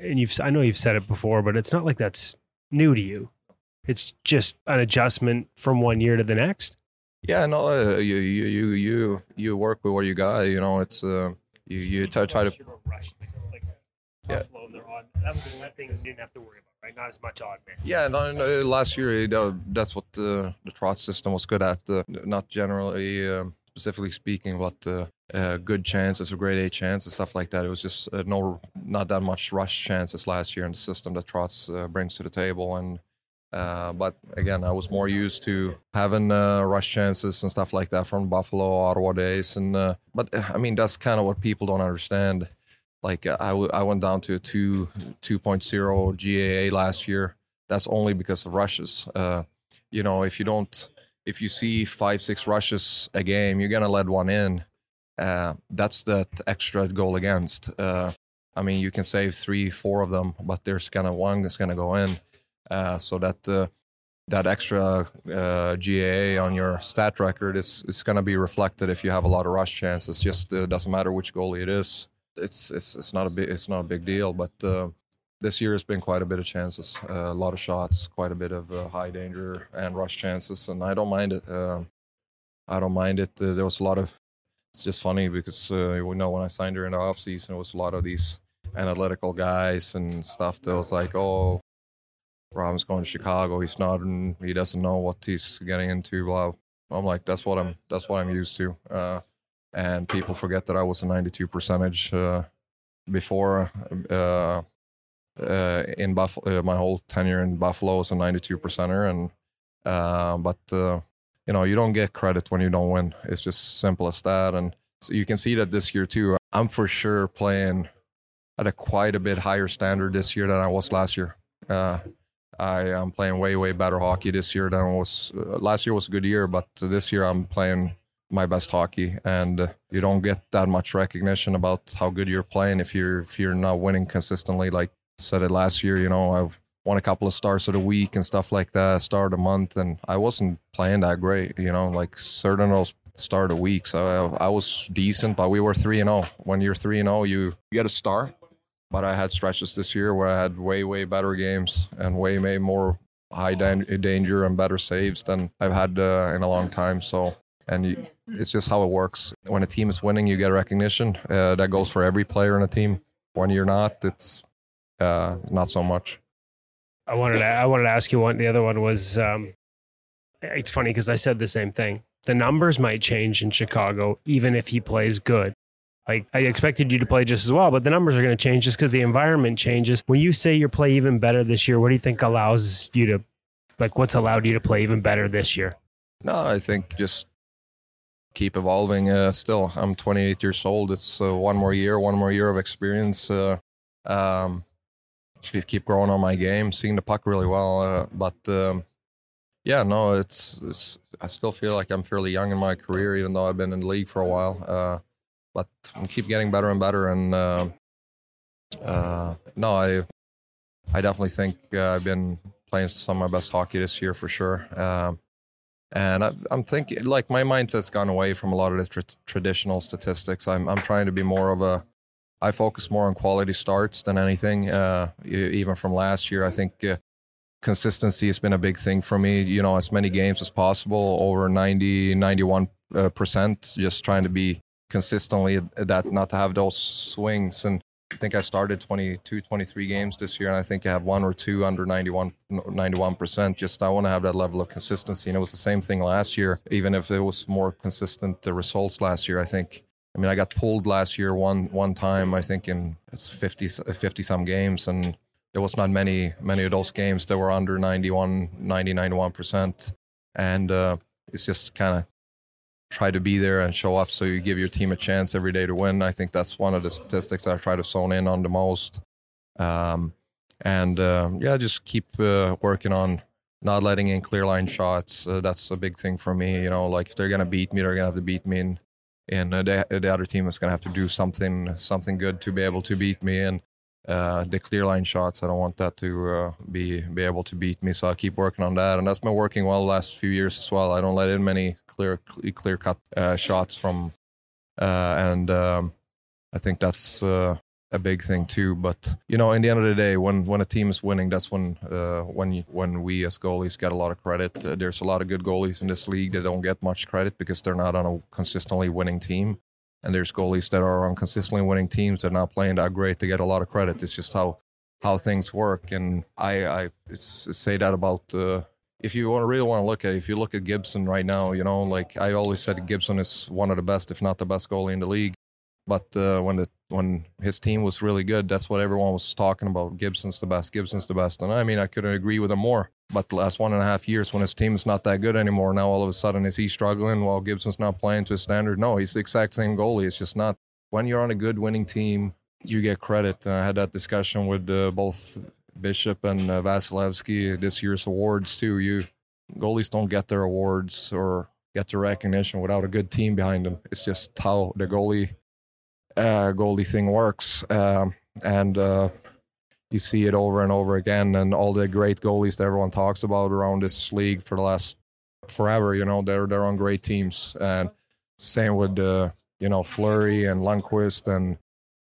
Speaker 5: And you've, I know you've said it before, but it's not like that's new to you. It's just an adjustment from one year to the next.
Speaker 4: Yeah, no, uh, you you you you you work with what you got. You know, it's uh, you you try, try to.
Speaker 5: Yeah. That was the thing you didn't have to worry about right? Not as much odd man.
Speaker 4: Yeah, no, no, last year that's what uh, the Trotz system was good at. Uh, not generally, um, specifically speaking, but uh, uh, good chances or grade A chances, stuff like that. It was just uh, no, not that much rush chances last year in the system that Trotz uh, brings to the table. And but again, I was more used to having rush chances and stuff like that from Buffalo, Ottawa days. And but I mean, that's kind of what people don't understand like uh, I, w- I went down to a 2 2.0 GAA last year. That's only because of rushes. Uh, you know, if you don't, if you see five, six rushes a game, you're gonna let one in. Uh, that's that extra goal against. Uh, I mean, you can save three, four of them, but there's gonna one that's gonna go in. Uh, so that uh, that extra uh, GAA on your stat record is is gonna be reflected if you have a lot of rush chances. Just uh, doesn't matter which goalie it is it's it's it's not a big it's not a big deal. But uh, this year has been quite a bit of chances, uh, a lot of shots, quite a bit of uh, high danger and rush chances, and I don't mind it. Um, I don't mind it. Uh, there was a lot of. It's just funny because uh, we know when I signed her in the off season, it was a lot of these analytical guys and stuff that was like, oh, Robin's going to Chicago. He's not, he doesn't know what he's getting into. Blah. I'm like, that's what I'm. That's what I'm used to. And people forget that I was a 92 percentage uh, before. Uh, uh, in Buffalo, uh, my whole tenure in Buffalo was a 92 percenter, and uh, but uh, you know you don't get credit when you don't win. It's just simple as that, and so you can see that this year too. I'm for sure playing at a quite a bit higher standard this year than I was last year. Uh, I am playing way way better hockey this year than I was last year was a good year, but this year I'm playing my best hockey, and uh, you don't get that much recognition about how good you're playing if you're if you're not winning consistently. Like I said it last year, you know I won a couple of stars of the week and stuff like that, star of the month, and I wasn't playing that great. You know, like certain those star of weeks, I, I was decent, but we were three and zero. When you're three and zero, you get a star but I had stretches this year where I had way, way better games and way, way more high danger and better saves than I've had uh, in a long time. So, and you, it's just how it works. When a team is winning, you get recognition. Uh, that goes for every player in a team. When you're not, it's uh, not so much.
Speaker 5: I wanted to, I wanted to ask you one. The other one was, um, it's funny because I said the same thing. The numbers might change in Chicago, even if he plays good. Like I expected you to play just as well, but the numbers are going to change just because the environment changes. When you say you play even better this year, what do you think allows you to, like, what's allowed you to play even better this year?
Speaker 4: No, I think just keep evolving. Uh, still, I'm 28 years old. It's uh, one more year, one more year of experience. Uh, um, keep growing on my game, seeing the puck really well. Uh, but um, yeah, no, it's, it's, I still feel like I'm fairly young in my career, even though I've been in the league for a while. Uh, but we keep getting better and better. And uh, uh, no, I I definitely think I've been playing some of my best hockey this year for sure. Um, and I, am thinking, like my mindset's gone away from a lot of the tra- traditional statistics. I'm I'm trying to be more of a I focus more on quality starts than anything. Uh, even from last year, I think uh, consistency has been a big thing for me. You know, as many games as possible, over 90, 91 uh, percent. Just trying to be consistently that not to have those swings and I think I started 22, 23 games this year, and I think I have one or two under 91, 91%. Just I want to have that level of consistency. And it was the same thing last year, even if it was more consistent the results last year. I think, I mean, I got pulled last year one one time, I think in it's 50, 50 some games, and there was not many, many of those games that were under 91, 90, 91%. And uh, it's just kind of try to be there and show up so you give your team a chance every day to win. I think that's one of the statistics I try to zone in on the most. Um, and uh, yeah, just keep uh, working on not letting in clear line shots. Uh, that's a big thing for me. You know, like if they're gonna beat me, they're gonna have to beat me, and and uh, the, the other team is gonna have to do something something good to be able to beat me. And uh, the clear line shots, I don't want that to uh, be be able to beat me. So I keep working on that, and that's been working well the last few years as well. I don't let in many clear clear cut uh, shots from, uh, and um, I think that's uh, a big thing too. But you know, in the end of the day, when when a team is winning, that's when uh, when you, when we as goalies get a lot of credit. Uh, there's a lot of good goalies in this league that don't get much credit because they're not on a consistently winning team. And there's goalies that are on consistently winning teams that are not playing that great to get a lot of credit. It's just how how things work. And I, I say that about uh, if you want to really want to look at it, if you look at Gibson right now, you know, like I always said, Gibson is one of the best, if not the best goalie in the league. But uh, when the when his team was really good, that's what everyone was talking about. Gibson's the best. Gibson's the best. And I mean, I couldn't agree with him more. But the last one and a half years, when his team is not that good anymore, now all of a sudden is he struggling while Gibson's not playing to his standard? No, he's the exact same goalie. It's just not. When you're on a good winning team, you get credit. I had that discussion with uh, both Bishop and uh, Vasilevskiy this year's awards too. You goalies don't get their awards or get the recognition without a good team behind them. It's just how the goalie uh, goalie thing works, um, and uh, you see it over and over again. And all the great goalies that everyone talks about around this league for the last forever, you know, they're they're on great teams. And same with uh, you know Fleury and Lundqvist and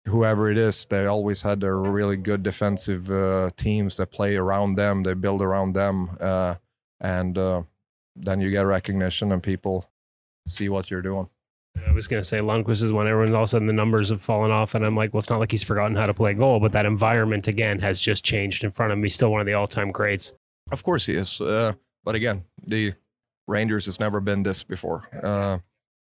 Speaker 4: whoever it is, they always had their really good defensive uh, teams that play around them. They build around them. Uh, and uh, then you get recognition and people see what you're doing.
Speaker 5: I was going to say Lundqvist is when everyone all of a sudden the numbers have fallen off, and I'm like, well, it's not like he's forgotten how to play goal, but that environment again has just changed in front of me. Still one of the all-time greats.
Speaker 4: Of course he is, uh, but again, the Rangers has never been this before.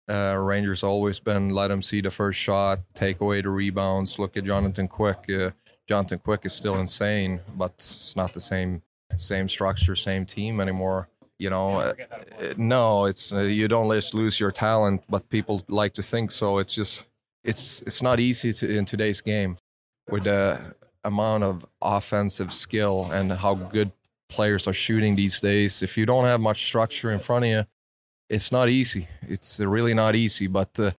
Speaker 4: Uh, Rangers always been let him see the first shot, take away the rebounds. Look at Jonathan Quick. Uh, Jonathan Quick is still insane, but it's not the same same structure, same team anymore. You know, uh, no, it's uh, you don't just lose your talent, but people like to think so. It's just it's it's not easy to in today's game with the amount of offensive skill and how good players are shooting these days. If you don't have much structure in front of you, it's not easy. It's really not easy. But uh,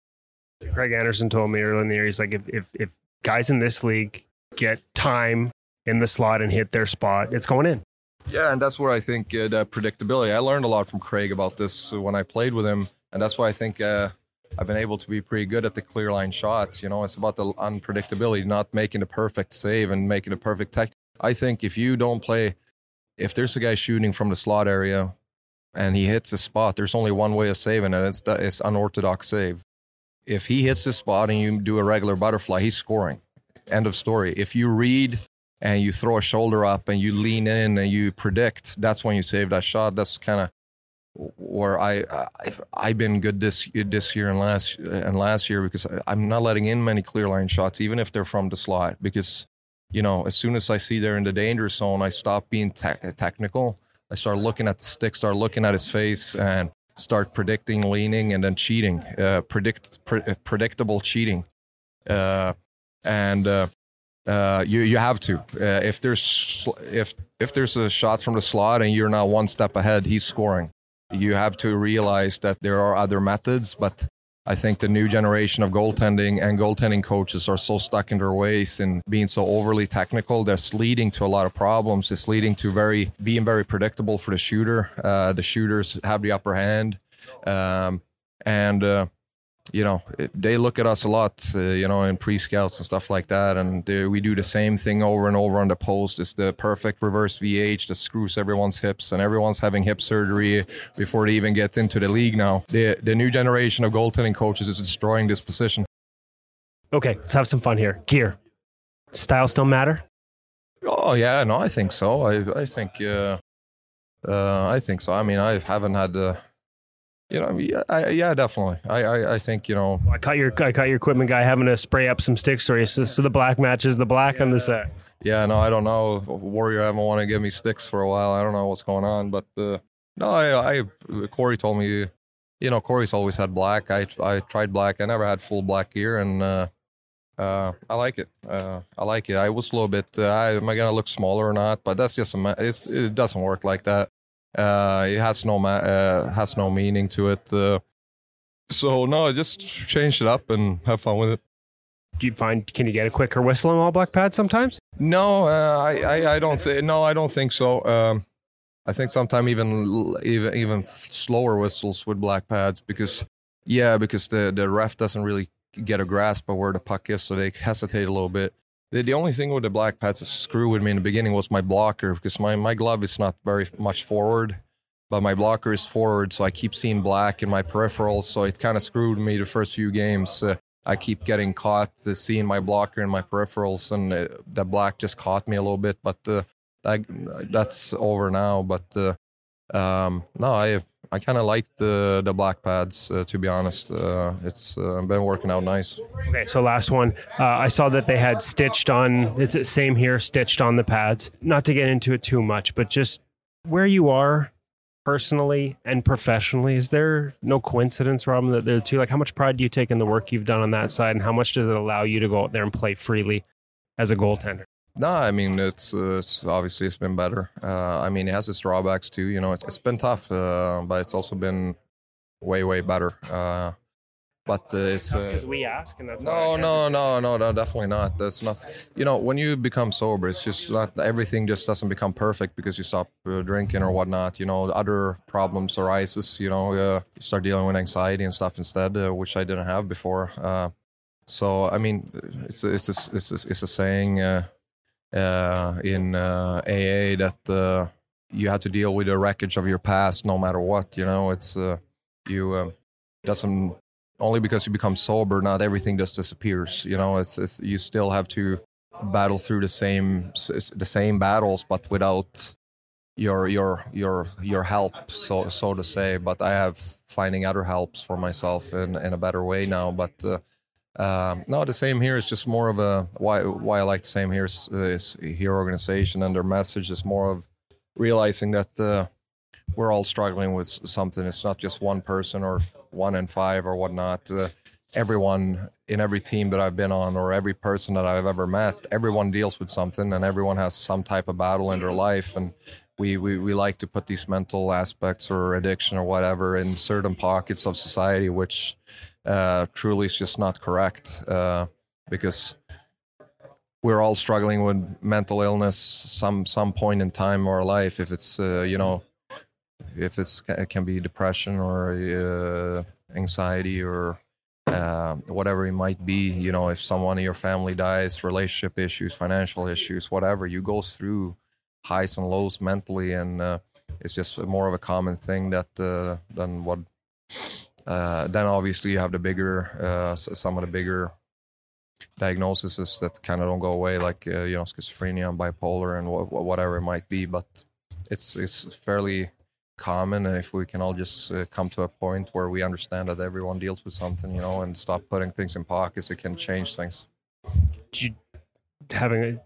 Speaker 5: Craig Anderson told me earlier in the year, he's like, if, if, if guys in this league get time in the slot and hit their spot, it's going in.
Speaker 4: Yeah, and that's where I think uh, the predictability. I learned a lot from Craig about this when I played with him, and that's why I think uh, I've been able to be pretty good at the clear line shots. You know, it's about the unpredictability, not making the perfect save and making the perfect tech. I think if you don't play, if there's a guy shooting from the slot area and he hits a spot, there's only one way of saving it. It's it's unorthodox save. If he hits the spot and you do a regular butterfly, he's scoring. End of story. If you read and you throw a shoulder up and you lean in and you predict, that's when you save that shot. That's kind of where I, I I've been good this this year and last and last year because I'm not letting in many clear line shots, even if they're from the slot. Because you know, as soon as I see they're in the danger zone, I stop being te- technical. I start looking at the stick, start looking at his face, and start predicting, leaning, and then cheating. Uh, predict pre- predictable cheating, uh, and uh, uh, you you have to. Uh, if there's if if there's a shot from the slot and you're not one step ahead, he's scoring. You have to realize that there are other methods, but I think the new generation of goaltending and goaltending coaches are so stuck in their ways and being so overly technical. That's leading to a lot of problems. It's leading to very being very predictable for the shooter. Uh, the shooters have the upper hand, um, and uh, you know, they look at us a lot, uh, you know, in pre scouts and stuff like that. And they, we do the same thing over and over on the post. It's the perfect reverse VH that screws everyone's hips, and everyone's having hip surgery before they even get into the league now. The, the new generation of goaltending coaches is destroying this position.
Speaker 5: Okay, let's have some fun here. Gear. Style still matter?
Speaker 4: Oh, yeah, no, I think so. I, I think, uh, uh, I think so. I mean, I haven't had the you know, yeah, I, yeah, definitely. I, I, I, think you know.
Speaker 5: I caught your, I caught your equipment guy having to spray up some sticks for you, so, so the black matches the black yeah. on the set.
Speaker 4: Yeah, no, I don't know. Warrior haven't want to give me sticks for a while. I don't know what's going on, but uh, no, I, I, Corey told me, you know, Corey's always had black. I, I tried black. I never had full black gear, and uh, uh, I like it. Uh, I like it. I was a little bit. Uh, I, am I gonna look smaller or not? But that's just a. It's, it doesn't work like that. Uh, it has no ma- uh, has no meaning to it. Uh, so no, I just change it up and have fun with it.
Speaker 5: Do you find can you get a quicker whistle on all black pads sometimes?
Speaker 4: No, uh, I, I, I don't think no, I don't think so. Um, I think sometimes even even even slower whistles with black pads because yeah, because the the ref doesn't really get a grasp of where the puck is, so they hesitate a little bit. The, the only thing with the black pads that screw with me in the beginning was my blocker because my, my glove is not very much forward, but my blocker is forward. So I keep seeing black in my peripherals. So it kind of screwed me the first few games. Uh, I keep getting caught uh, seeing my blocker in my peripherals, and uh, the black just caught me a little bit. But uh, that's over now. But uh, um, no, I I kind of like the the black pads uh, to be honest. Uh, it's uh, been working out nice.
Speaker 5: Okay, so last one, uh, I saw that they had stitched on. It's the same here, stitched on the pads. Not to get into it too much, but just where you are personally and professionally, is there no coincidence, Robin, that the two? Like, how much pride do you take in the work you've done on that side, and how much does it allow you to go out there and play freely as a goaltender?
Speaker 4: No, I mean it's uh, it's obviously it's been better. Uh, I mean it has its drawbacks too. You know, it's, it's been tough, uh, but it's also been way way better. Uh, but uh, it's
Speaker 5: because uh, we ask, and that's
Speaker 4: no, no, no, no, no, definitely not. That's not. You know, when you become sober, it's just not everything just doesn't become perfect because you stop drinking or whatnot. You know, other problems arises. You know, you start dealing with anxiety and stuff instead, which I didn't have before. so I mean, it's it's a, it's a, it's a saying uh, in uh, AA that uh, you have to deal with the wreckage of your past no matter what. You know, it's you doesn't only because you become sober, not everything just disappears. You know, it's, it's you still have to battle through the same the same battles, but without your your your your help, so so to say. But I have finding other helps for myself in in a better way now. But uh, um, no, the same here is just more of a why why I like the same here is, is here organization and their message is more of realizing that uh, we're all struggling with something. It's not just one person or one in five or whatnot. Uh, everyone in every team that I've been on or every person that I've ever met, everyone deals with something and everyone has some type of battle in their life. And we, we, we like to put these mental aspects or addiction or whatever in certain pockets of society, which truly is just not correct uh, because we're all struggling with mental illness some some point in time our life. If it's uh, you know, if it's it can be depression or uh, anxiety or uh, whatever it might be. You know, if someone in your family dies, relationship issues, financial issues, whatever, you go through highs and lows mentally, and uh, it's just more of a common thing that uh, than what uh, then obviously you have the bigger, uh, some of the bigger diagnoses that kind of don't go away, like uh, you know schizophrenia and bipolar and wh- whatever it might be. But it's it's fairly common, and if we can all just uh, come to a point where we understand that everyone deals with something, you know, and stop putting things in pockets, it can change things.
Speaker 5: You, having a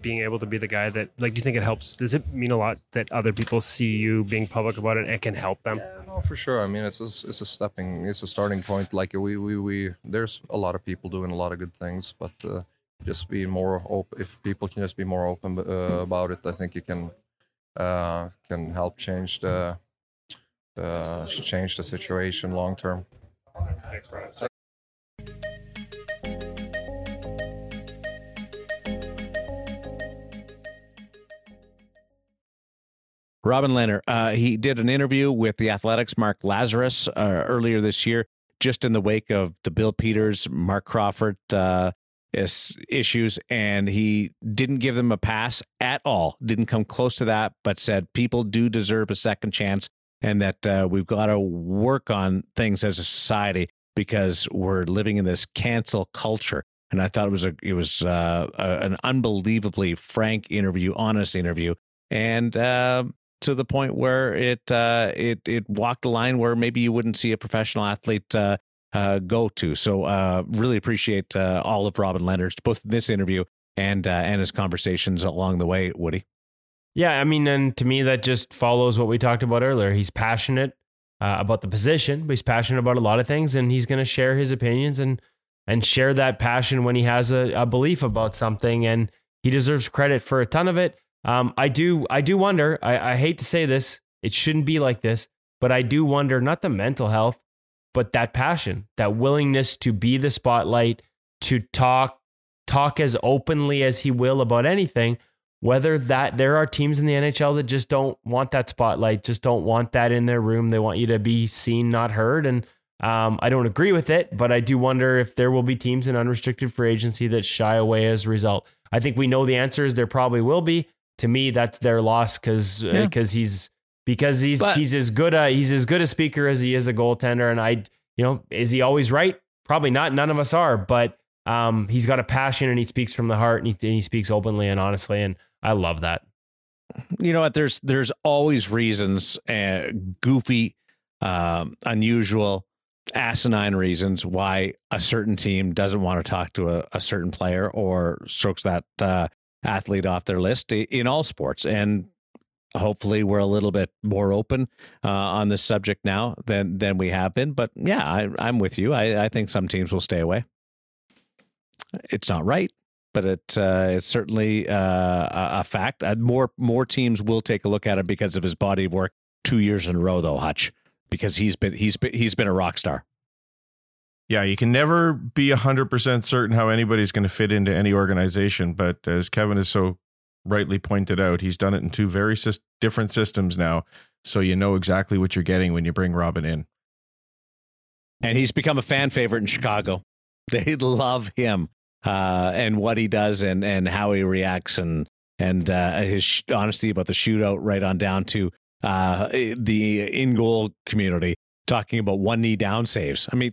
Speaker 5: being able to be the guy that like do you think it helps does it mean a lot that other people see you being public about it and it can help them
Speaker 4: yeah, no, for sure. I mean it's a, it's a stepping it's a starting point. Like we, we we there's a lot of people doing a lot of good things but uh, just be more open if people can just be more open uh, about it i think you can uh, can help change the uh, change the situation long term. Thanks,
Speaker 1: Robin Lehner, uh, he did an interview with the Athletics' Mark Lazerus uh, earlier this year, just in the wake of the Bill Peters, Marc Crawford uh, is, issues, and he didn't give them a pass at all. Didn't come close to that, but said people do deserve a second chance, and that uh, we've got to work on things as a society because we're living in this cancel culture. And I thought it was a it was uh, a, an unbelievably frank interview, honest interview, and uh, to the point where it uh, it it walked a line where maybe you wouldn't see a professional athlete uh, uh, go to. So uh, really appreciate uh, all of Robin Lehner's both this interview and uh, and his conversations along the way, Woody.
Speaker 2: Yeah, I mean, and to me that just follows what we talked about earlier. He's passionate about the position, but he's passionate about a lot of things, and he's going to share his opinions and and share that passion when he has a, a belief about something, and he deserves credit for a ton of it. Um, I do, I do wonder. I, I hate to say this, it shouldn't be like this, but I do wonder not the mental health, but that passion, that willingness to be the spotlight, to talk, talk as openly as he will about anything. Whether that there are teams in the NHL that just don't want that spotlight, just don't want that in their room. They want you to be seen, not heard. And um, I don't agree with it, but I do wonder if there will be teams in unrestricted free agency that shy away as a result. I think we know the answer is there probably will be to me that's their loss because because uh, yeah. he's because he's but, he's as good a he's as good a speaker as he is a goaltender. And I you know is he always right? Probably not. None of us are. But um he's got a passion and he speaks from the heart and he, and he speaks openly and honestly. And I love that.
Speaker 1: You know what? There's there's always reasons uh, goofy um unusual asinine reasons why a certain team doesn't want to talk to a, a certain player or strokes that uh, athlete off their list in all sports. And hopefully we're a little bit more open uh, on this subject now than than we have been. But yeah, I, am with you. I, I, think some teams will stay away. It's not right, but it uh, it's certainly uh, a, fact. Uh, more more teams will take a look at it because of his body of work. Two years in a row, though, Hutch, because he's been he's been he's been a rock star.
Speaker 3: Yeah, you can never be 100% certain how anybody's going to fit into any organization. But as Kevin has so rightly pointed out, he's done it in two very sy- different systems now. So you know exactly what you're getting when you bring Robin in.
Speaker 1: And he's become a fan favorite in Chicago. They love him uh, and what he does and, and how he reacts and and uh, his sh- honesty about the shootout right on down to uh, the in goal community talking about one knee down saves. I mean,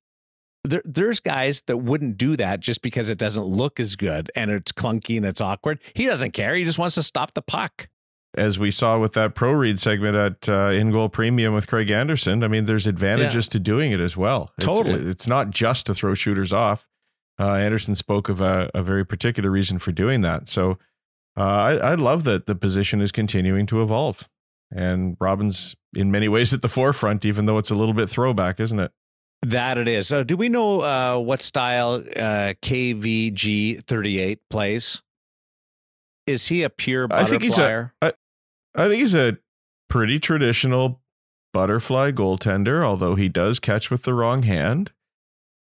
Speaker 1: there, there's guys that wouldn't do that just because it doesn't look as good and it's clunky and it's awkward. He doesn't care. He just wants to stop the puck.
Speaker 3: As we saw with that pro read segment at uh, In Goal Premium with Craig Anderson, I mean, there's advantages yeah. to doing it as well. It's,
Speaker 1: totally.
Speaker 3: It's not just to throw shooters off. Uh, Anderson spoke of a, a, very particular reason for doing that. So uh, I, I love that the position is continuing to evolve. And Robin's in many ways at the forefront, even though it's a little bit throwback, isn't it?
Speaker 1: That it is. So, do we know uh, what style uh, KVG thirty eight plays? Is he a pure butterflyer? I think he's a.
Speaker 3: I, I think he's a pretty traditional butterfly goaltender, although he does catch with the wrong hand.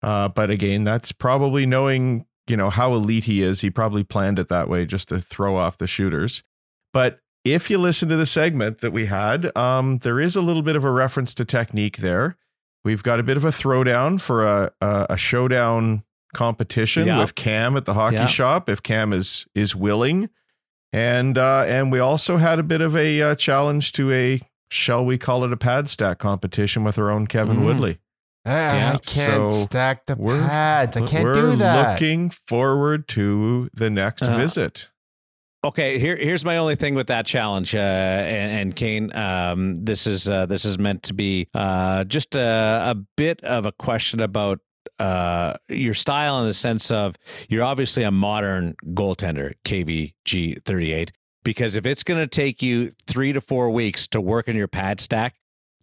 Speaker 3: Uh, but again, that's probably knowing you know how elite he is. He probably planned it that way just to throw off the shooters. But if you listen to the segment that we had, um, there is a little bit of a reference to technique there. We've got a bit of a throwdown for a a, a showdown competition yeah. with Cam at the hockey yeah. shop if Cam is is willing, and uh, and we also had a bit of a uh, challenge to a shall we call it a pad stack competition with our own Kevin mm. Woodley.
Speaker 2: Ah, yeah, I can't so stack the pads. I can't do that.
Speaker 3: We're looking forward to the next uh, visit.
Speaker 1: Okay, here here's my only thing with that challenge, uh, and, and Kane. Um, this is uh, this is meant to be uh, just a, a bit of a question about uh, your style in the sense of you're obviously a modern goaltender, KVG 38. Because if it's going to take you three to four weeks to work on your pad stack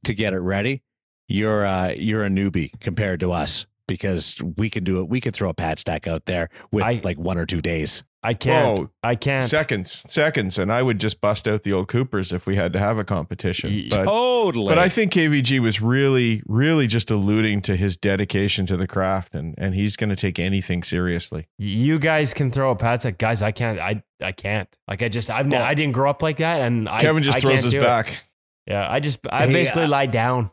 Speaker 1: to get it ready, you're uh, you're a newbie compared to us because we can do it. We can throw a pad stack out there with I, like one or two days.
Speaker 2: I can't. Whoa, I can't.
Speaker 3: Seconds, seconds, and I would just bust out the old Coopers if we had to have a competition.
Speaker 1: But, totally.
Speaker 3: But I think KVG was really, really just alluding to his dedication to the craft, and and he's going to take anything seriously.
Speaker 2: You guys can throw a pad stack, guys. I can't. I I can't. Like I just I've oh. I didn't grow up like that, and
Speaker 3: Kevin
Speaker 2: I,
Speaker 3: just
Speaker 2: I
Speaker 3: throws his back.
Speaker 2: It. Yeah, I just I hey, basically uh, lie down.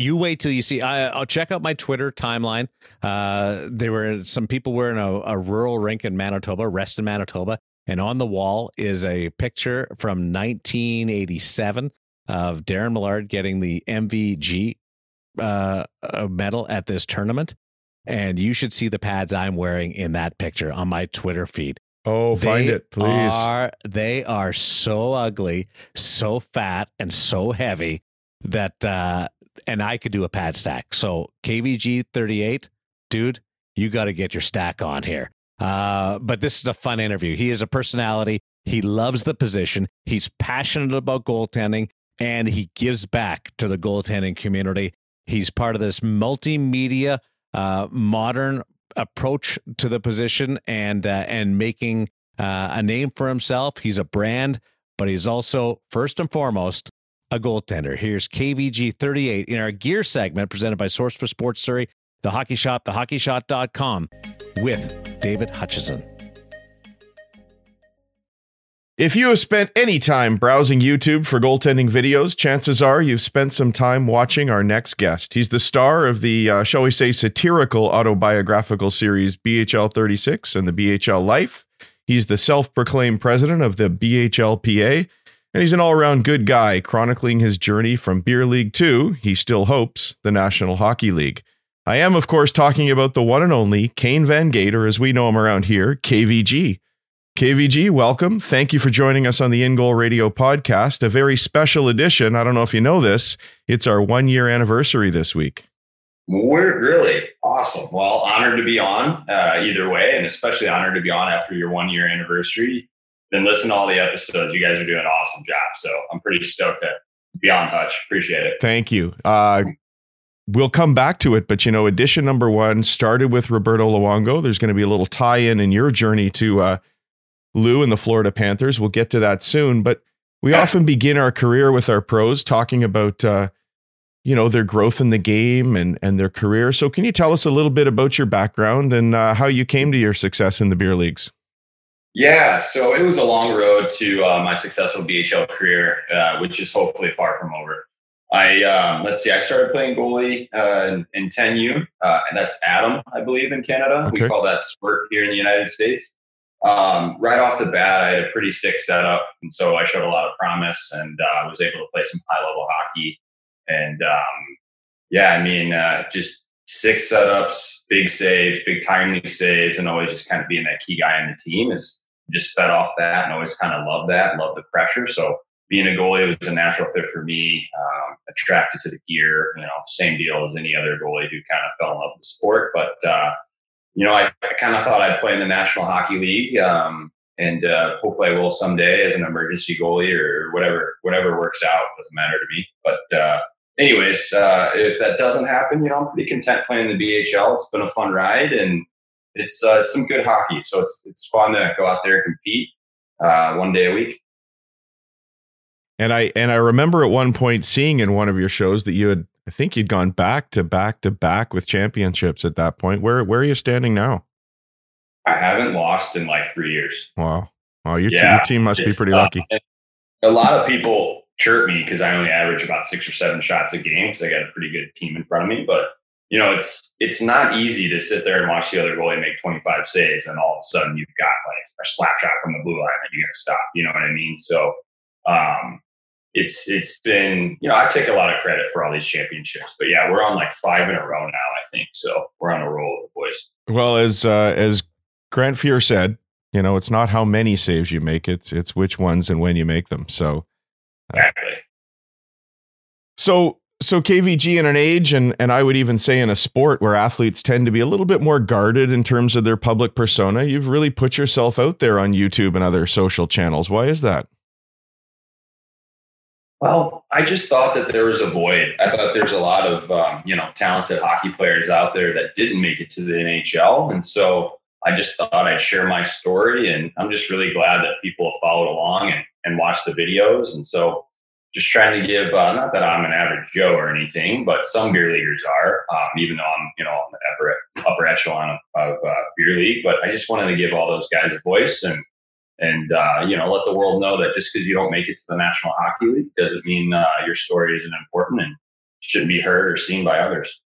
Speaker 1: You wait till you see. I, will check out my Twitter timeline. Uh, there were some people were in a, a rural rink in Manitoba, Reston, Manitoba, and on the wall is a picture from 1987 of Darren Millard getting the MVG uh, medal at this tournament. And you should see the pads I'm wearing in that picture on my Twitter feed.
Speaker 3: Oh, they find it, please.
Speaker 1: Are, they are so ugly, so fat, and so heavy that uh, and I could do a pad stack. So KVG 38, dude, you got to get your stack on here. Uh, but this is a fun interview. He is a personality. He loves the position. He's passionate about goaltending and he gives back to the goaltending community. He's part of this multimedia, uh, modern approach to the position and uh, and making uh, a name for himself. He's a brand, but he's also first and foremost a goaltender. Here's KVG 38 in our gear segment presented by Source for Sports Surrey, the hockey shop, thehockeyshop.com with David Hutchison.
Speaker 3: If you have spent any time browsing YouTube for goaltending videos, chances are you've spent some time watching our next guest. He's the star of the, uh, shall we say, satirical autobiographical series BHL 36 and the BHL Life. He's the self proclaimed president of the BHLPA and he's an all around good guy, chronicling his journey from Beer League to, he still hopes, the National Hockey League. I am, of course, talking about the one and only Kane Van Gator, as we know him around here, KVG. KVG, welcome. Thank you for joining us on the In Goal Radio podcast, a very special edition. I don't know if you know this, it's our one year anniversary this week.
Speaker 6: We're really awesome. Well, honored to be on uh, either way, and especially honored to be on after your one year anniversary been listening to all the episodes. You guys are doing an awesome job. So I'm pretty stoked to be on Hutch. Appreciate it.
Speaker 3: Thank you. Uh, we'll come back to it, but you know, edition number one started with Roberto Luongo. There's going to be a little tie in in your journey to uh, Lou and the Florida Panthers. We'll get to that soon, but we yeah. often begin our career with our pros talking about, uh, you know, their growth in the game and and their career. So, can you tell us a little bit about your background and uh, how you came to your success in the beer leagues?
Speaker 6: Yeah, so it was a long road to uh, my successful BHL career, uh, which is hopefully far from over. I um, let's see, I started playing goalie uh, in, in 10U, uh, and that's Atom, I believe, in Canada. Okay. We call that Squirt here in the United States. Um, right off the bat, I had a pretty sick setup, and so I showed a lot of promise, and uh, was able to play some high level hockey. And um, yeah, I mean, uh, just six setups, big saves, big timely saves, and always just kind of being that key guy on the team is just fed off that and always kind of loved that, love the pressure. So being a goalie was a natural fit for me. Um, attracted to the gear, you know, same deal as any other goalie who kind of fell in love with the sport. But uh, you know, I, I kind of thought I'd play in the National Hockey League, um, and uh, hopefully I will someday as an emergency goalie or whatever. Whatever works out doesn't matter to me. But uh, anyways, uh, if that doesn't happen, you know, I'm pretty content playing the BHL. It's been a fun ride, and it's uh, it's some good hockey. So it's it's fun to go out there and compete uh, one day a week.
Speaker 7: And I and I remember at one point seeing in one of your shows that you had I think you'd gone back to back to back with championships at that point. Where where are you standing now?
Speaker 6: I haven't lost in like three years.
Speaker 7: Wow. Oh, your, yeah, your team must be pretty lucky.
Speaker 6: A lot of people chirp me because I only average about six or seven shots a game because I got a pretty good team in front of me. But you know, it's it's not easy to sit there and watch the other goalie make 25 saves and all of a sudden you've got like a slap shot from the blue line that you got to stop. You know what I mean? So um, it's it's been you know I take a lot of credit for all these championships, but yeah, we're on like five in a row now. I think so. We're on a roll with the boys.
Speaker 7: Well, as uh, as Grant Fuhr said, you know, it's not how many saves you make; it's it's which ones and when you make them. So
Speaker 6: uh, exactly.
Speaker 7: So so KVG in an age and and I would even say in a sport where athletes tend to be a little bit more guarded in terms of their public persona, you've really put yourself out there on YouTube and other social channels. Why is that?
Speaker 6: Well, I just thought that there was a void. I thought there's a lot of um, you know talented hockey players out there that didn't make it to the NHL, and so I just thought I'd share my story. And I'm just really glad that people have followed along and, and watched the videos. And so just trying to give uh, not that I'm an average Joe or anything, but some beer leaguers are, um, even though I'm you know on the upper upper echelon of, uh, beer league. But I just wanted to give all those guys a voice and and uh, you know let the world know that just because you don't make it to the National Hockey League doesn't mean uh, your story isn't important and shouldn't be heard or seen by others.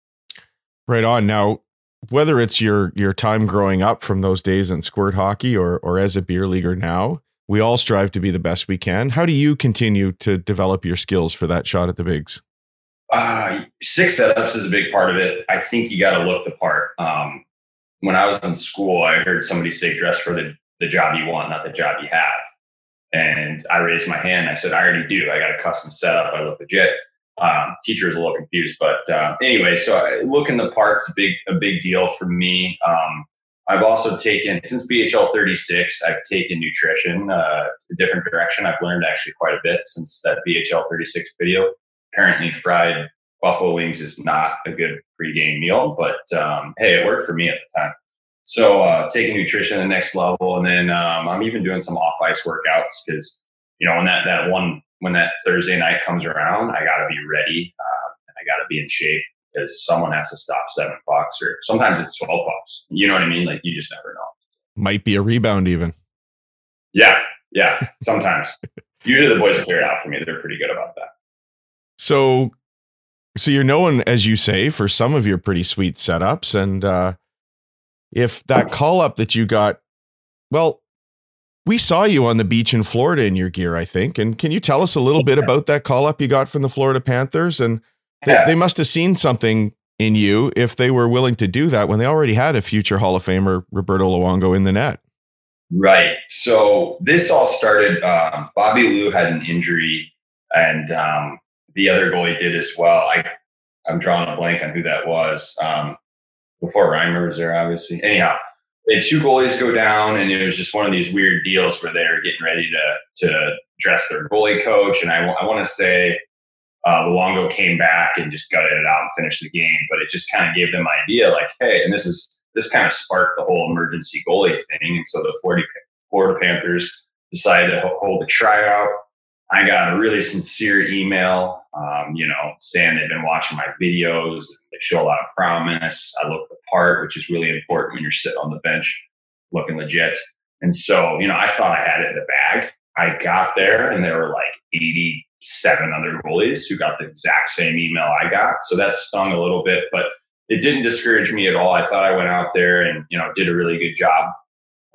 Speaker 7: Right on. Now, whether it's your your time growing up from those days in squirt hockey or or as a beer leaguer now, we all strive to be the best we can. How do you continue to develop your skills for that shot at the bigs?
Speaker 6: Uh, six setups is a big part of it. I think you got to look the part. Um, when I was in school, I heard somebody say, dress for the, the job you want, not the job you have. And I raised my hand. I said, I already do. I got a custom setup. I look legit. Um, teacher was a little confused, but uh, anyway, so looking the part's a big, a big deal for me. Um, I've also taken since BHL 36. I've taken nutrition uh, a different direction. I've learned actually quite a bit since that BHL 36 video. Apparently, fried buffalo wings is not a good pregame meal, but um, hey, it worked for me at the time. So uh, taking nutrition to the next level, and then um, I'm even doing some off ice workouts because you know when that that one when that Thursday night comes around, I got to be ready. Uh, I got to be in shape because someone has to stop seven pucks or sometimes it's 12 pucks. You know what I mean? Like you just never know.
Speaker 7: Might be a rebound even.
Speaker 6: Yeah. Yeah. Sometimes. Usually the boys clear it out for me. They're pretty good about that.
Speaker 7: So, so you're known, as you say, for some of your pretty sweet setups. And uh, if that call up that you got, well, we saw you on the beach in Florida in your gear, I think. And can you tell us a little bit about that call up you got from the Florida Panthers and they, yeah. they must have seen something in you if they were willing to do that when they already had a future Hall of Famer, Roberto Luongo, in the net.
Speaker 6: Right. So this all started. Um, Bobby Lou had an injury, and um, the other goalie did as well. I I'm drawing a blank on who that was. Um, before Reimer was there, obviously. Anyhow, they had two goalies go down, and it was just one of these weird deals where they're getting ready to to dress their goalie coach. And I, I want to say uh, Luongo came back and just gutted it out and finished the game. But it just kind of gave them idea, like, hey, and this is this kind of sparked the whole emergency goalie thing. And so the 40, Florida Panthers decided to hold a tryout. I got a really sincere email, um, you know, saying they've been watching my videos. They show a lot of promise. I look the part, which is really important when you're sitting on the bench looking legit. And so, you know, I thought I had it in the bag. I got there and there were like 80 seven other goalies who got the exact same email I got. So that stung a little bit, but it didn't discourage me at all. I thought I went out there and you know did a really good job.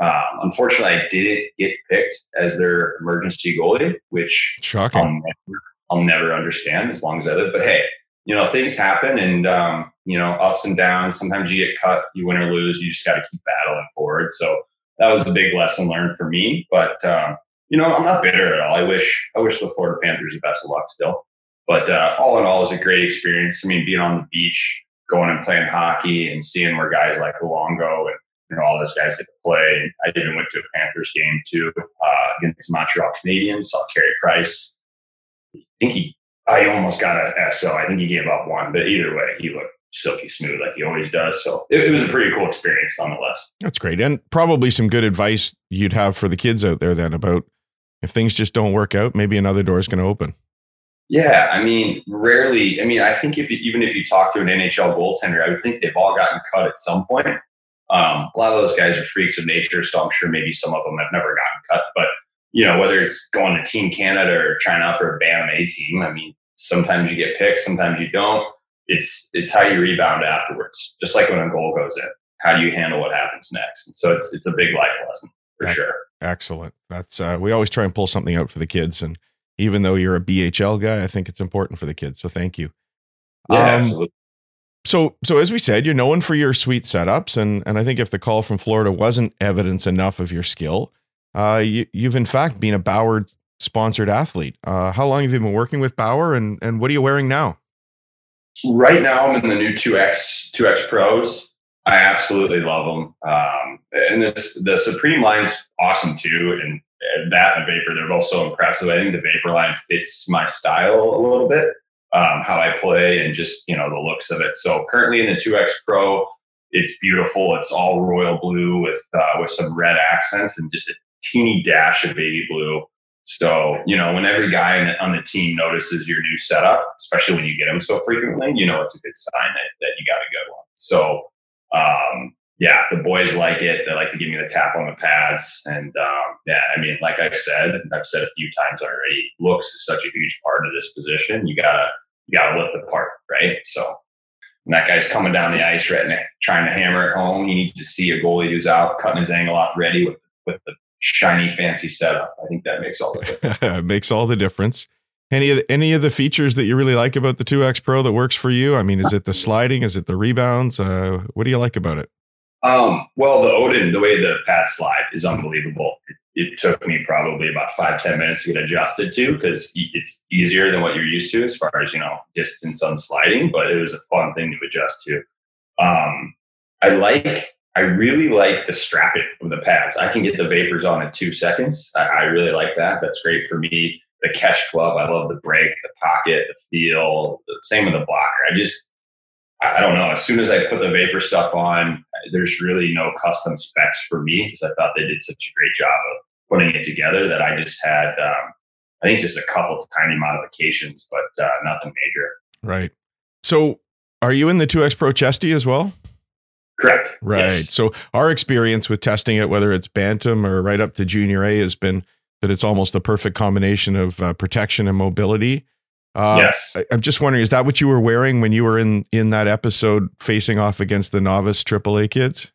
Speaker 6: Um, unfortunately, I didn't get picked as their emergency goalie, which
Speaker 7: shocking.
Speaker 6: I'll never, I'll never understand as long as I live. But hey, you know, things happen and, um, you know, ups and downs. Sometimes you get cut, you win or lose. You just got to keep battling forward. So that was a big lesson learned for me. But, um, you know, I'm not bitter at all. I wish, I wish the Florida Panthers the best of luck still. But uh, all in all, it was a great experience. I mean, being on the beach, going and playing hockey and seeing where guys like Luongo and you know all those guys get to play. I even went to a Panthers game too uh, against Montreal Canadiens. Saw Carey Price. I think he, I almost got a SO. I think he gave up one, but either way, he looked silky smooth like he always does. So it, it was a pretty cool experience nonetheless.
Speaker 7: That's great, and probably some good advice you'd have for the kids out there then about if things just don't work out, maybe another door is going to open.
Speaker 6: Yeah, I mean, rarely. I mean, I think if you, even if you talk to an NHL goaltender, I would think they've all gotten cut at some point. Um, a lot of those guys are freaks of nature, so I'm sure maybe some of them have never gotten cut. But you know, whether it's going to Team Canada or trying out for a BAM A team, I mean, sometimes you get picked, sometimes you don't. It's it's how you rebound afterwards. Just like when a goal goes in, how do you handle what happens next? And so it's it's a big life lesson for sure.
Speaker 7: Excellent. That's uh, we always try and pull something out for the kids and even though you're a BHL guy, I think it's important for the kids. So thank you.
Speaker 6: Yeah, um, absolutely.
Speaker 7: So, so as we said, you're known for your sweet setups, and and I think if the call from Florida wasn't evidence enough of your skill, uh, you, you've in fact been a Bauer sponsored athlete. Uh, how long have you been working with Bauer, and and what are you wearing now?
Speaker 6: Right now, I'm in the new two X two X Pros. I absolutely love them, um, and this the Supreme line's awesome too. And that and Vapor, they're both so impressive. I think the Vapor line fits my style a little bit, um, how I play and just, you know, the looks of it. So currently in the 2X Pro, it's beautiful. It's all royal blue with, uh, with some red accents and just a teeny dash of baby blue. So, you know, when every guy on the team notices your new setup, especially when you get them so frequently, you know, it's a good sign that, that you got a good one. So, um, yeah, the boys like it. They like to give me the tap on the pads. And um, yeah, I mean, like I said, I've said a few times already, looks is such a huge part of this position. You gotta you gotta look the part, right? So when that guy's coming down the ice right now, trying to hammer it home, you need to see a goalie who's out cutting his angle out ready with with the shiny fancy setup. I think that makes all the difference.
Speaker 7: makes all the difference. Any of the, any of the features that you really like about the 2X Pro that works for you? I mean, is it the sliding? Is it the rebounds? Uh, what do you like about it?
Speaker 6: Um, well, the Odin, the way the pad slide is unbelievable. It, it, took me probably about five ten minutes to get adjusted to because it's easier than what you're used to as far as, you know, distance on sliding, but it was a fun thing to adjust to. Um, I like, I really like the strapping of the pads. I can get the vapors on in two seconds. I, I really like that. That's great for me. The catch club, I love the break, the pocket, the feel. The same with the blocker. I just, I don't know. As soon as I put the vapor stuff on, there's really no custom specs for me because I thought they did such a great job of putting it together that I just had, um, I think, just a couple of tiny modifications, but uh, nothing major.
Speaker 7: Right. So, are you in the 2X Pro Chesty as well?
Speaker 6: Correct.
Speaker 7: Right. Yes. So, our experience with testing it, whether it's Bantam or right up to Junior A, has been that it's almost the perfect combination of uh, protection and mobility.
Speaker 6: Uh, yes,
Speaker 7: I, am just wondering, is that what you were wearing when you were in in that episode facing off against the novice AAA kids?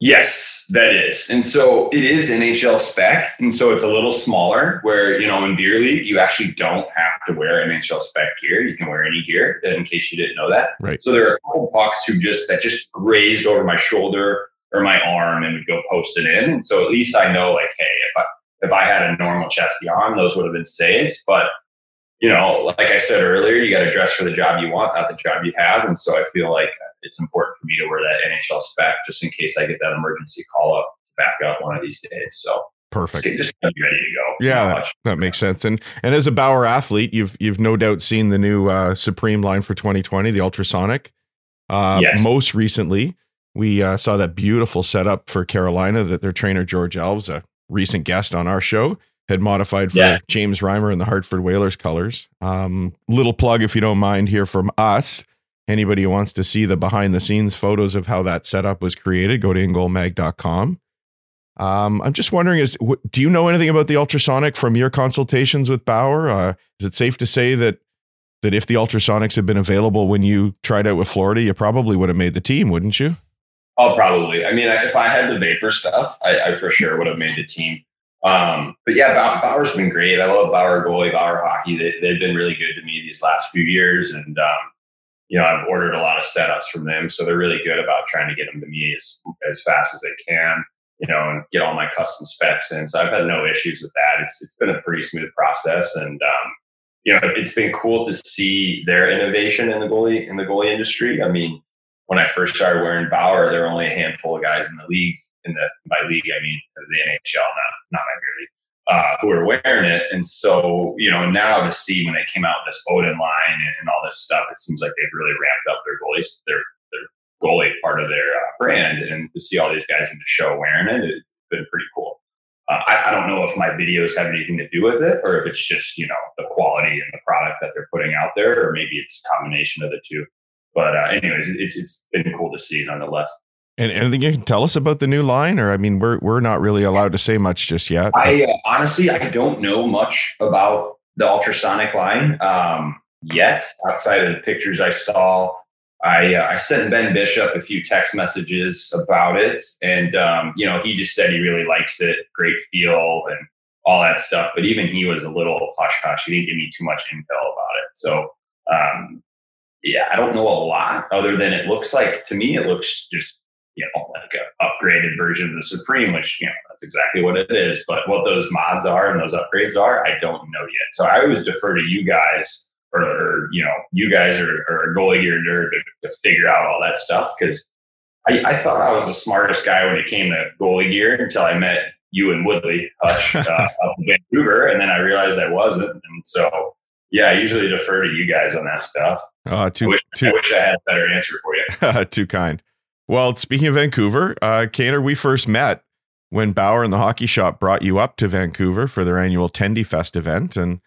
Speaker 6: Yes, that is, and so it is NHL spec, and so it's a little smaller. Where you know in beer league you actually don't have to wear NHL spec gear; you can wear any gear. In case you didn't know that,
Speaker 7: right?
Speaker 6: So there are a couple pucks who just that just grazed over my shoulder or my arm and would go post it in. So at least I know, like, hey, if I if I had a normal chesty on, those would have been saves, but you know, like I said earlier, you got to dress for the job you want, not the job you have. And so I feel like it's important for me to wear that NHL spec just in case I get that emergency call up back up one of these days. So
Speaker 7: perfect.
Speaker 6: Just, just be ready to
Speaker 7: go. Yeah, that, that, makes sense. And and as a Bauer athlete, you've you've no doubt seen the new uh, Supreme line for 2020, the ultrasonic. Uh, yes. Most recently, we uh, saw that beautiful setup for Carolina that their trainer George Alves, a recent guest on our show, had modified for yeah. James Reimer and the Hartford Whalers colors. Um, little plug, if you don't mind, here from us. Anybody who wants to see the behind the scenes photos of how that setup was created, go to ingoalmag.com. Um, I'm just wondering, is do you know anything about the ultrasonic from your consultations with Bauer? Uh, is it safe to say that that if the ultrasonics had been available when you tried out with Florida, you probably would have made the team, wouldn't you?
Speaker 6: Oh, probably. I mean, if I had the vapor stuff, I, I for sure would have made the team. Um, but yeah, Bauer's been great. I love Bauer goalie, Bauer hockey. They, they've been really good to me these last few years, and um, you know I've ordered a lot of setups from them, so they're really good about trying to get them to me as as fast as they can. You know, and get all my custom specs in. So I've had no issues with that. It's it's been a pretty smooth process, and um, you know it's been cool to see their innovation in the goalie in the goalie industry. I mean, when I first started wearing Bauer, there were only a handful of guys in the league in the by league, I mean the NHL, not not my beer league, uh, who were wearing it. And so, you know, now to see when they came out with this Odin line and, and all this stuff, it seems like they've really ramped up their goalies, their their goalie part of their uh, brand, and to see all these guys in the show wearing it, it's been pretty cool. Uh, I, I, don't know if my videos have anything to do with it, or if it's just you know the quality and the product that they're putting out there, or maybe it's a combination of the two. But uh, anyways, it's it's been cool to see nonetheless.
Speaker 3: And anything you can tell us about the new line, or I mean, we're we're not really allowed to say much just yet.
Speaker 6: I uh, honestly I don't know much about the ultrasonic line um, yet, outside of the pictures I saw. I uh, I sent Ben Bishop a few text messages about it, and um, you know he just said he really likes it, great feel, and all that stuff. But even he was a little hush hush. He didn't give me too much intel about it. So um, yeah, I don't know a lot other than it looks like to me it looks just you know, like a upgraded version of the Supreme, which, you know, that's exactly what it is. But what those mods are and those upgrades are, I don't know yet. So I always defer to you guys or, or you know, you guys are, are goalie gear nerd to, to, figure out all that stuff. Cause I, I, thought I was the smartest guy when it came to goalie gear until I met you and Woodley Hutch uh, up in Vancouver. And then I realized I wasn't. And so, yeah, I usually defer to you guys on that stuff.
Speaker 3: Uh, too,
Speaker 6: I, wish,
Speaker 3: too,
Speaker 6: I wish I had a better answer for you.
Speaker 3: too kind. Well, speaking of Vancouver, uh, Kaner, we first met when Bauer and the Hockey Shop brought you up to Vancouver for their annual Tendy Fest event. And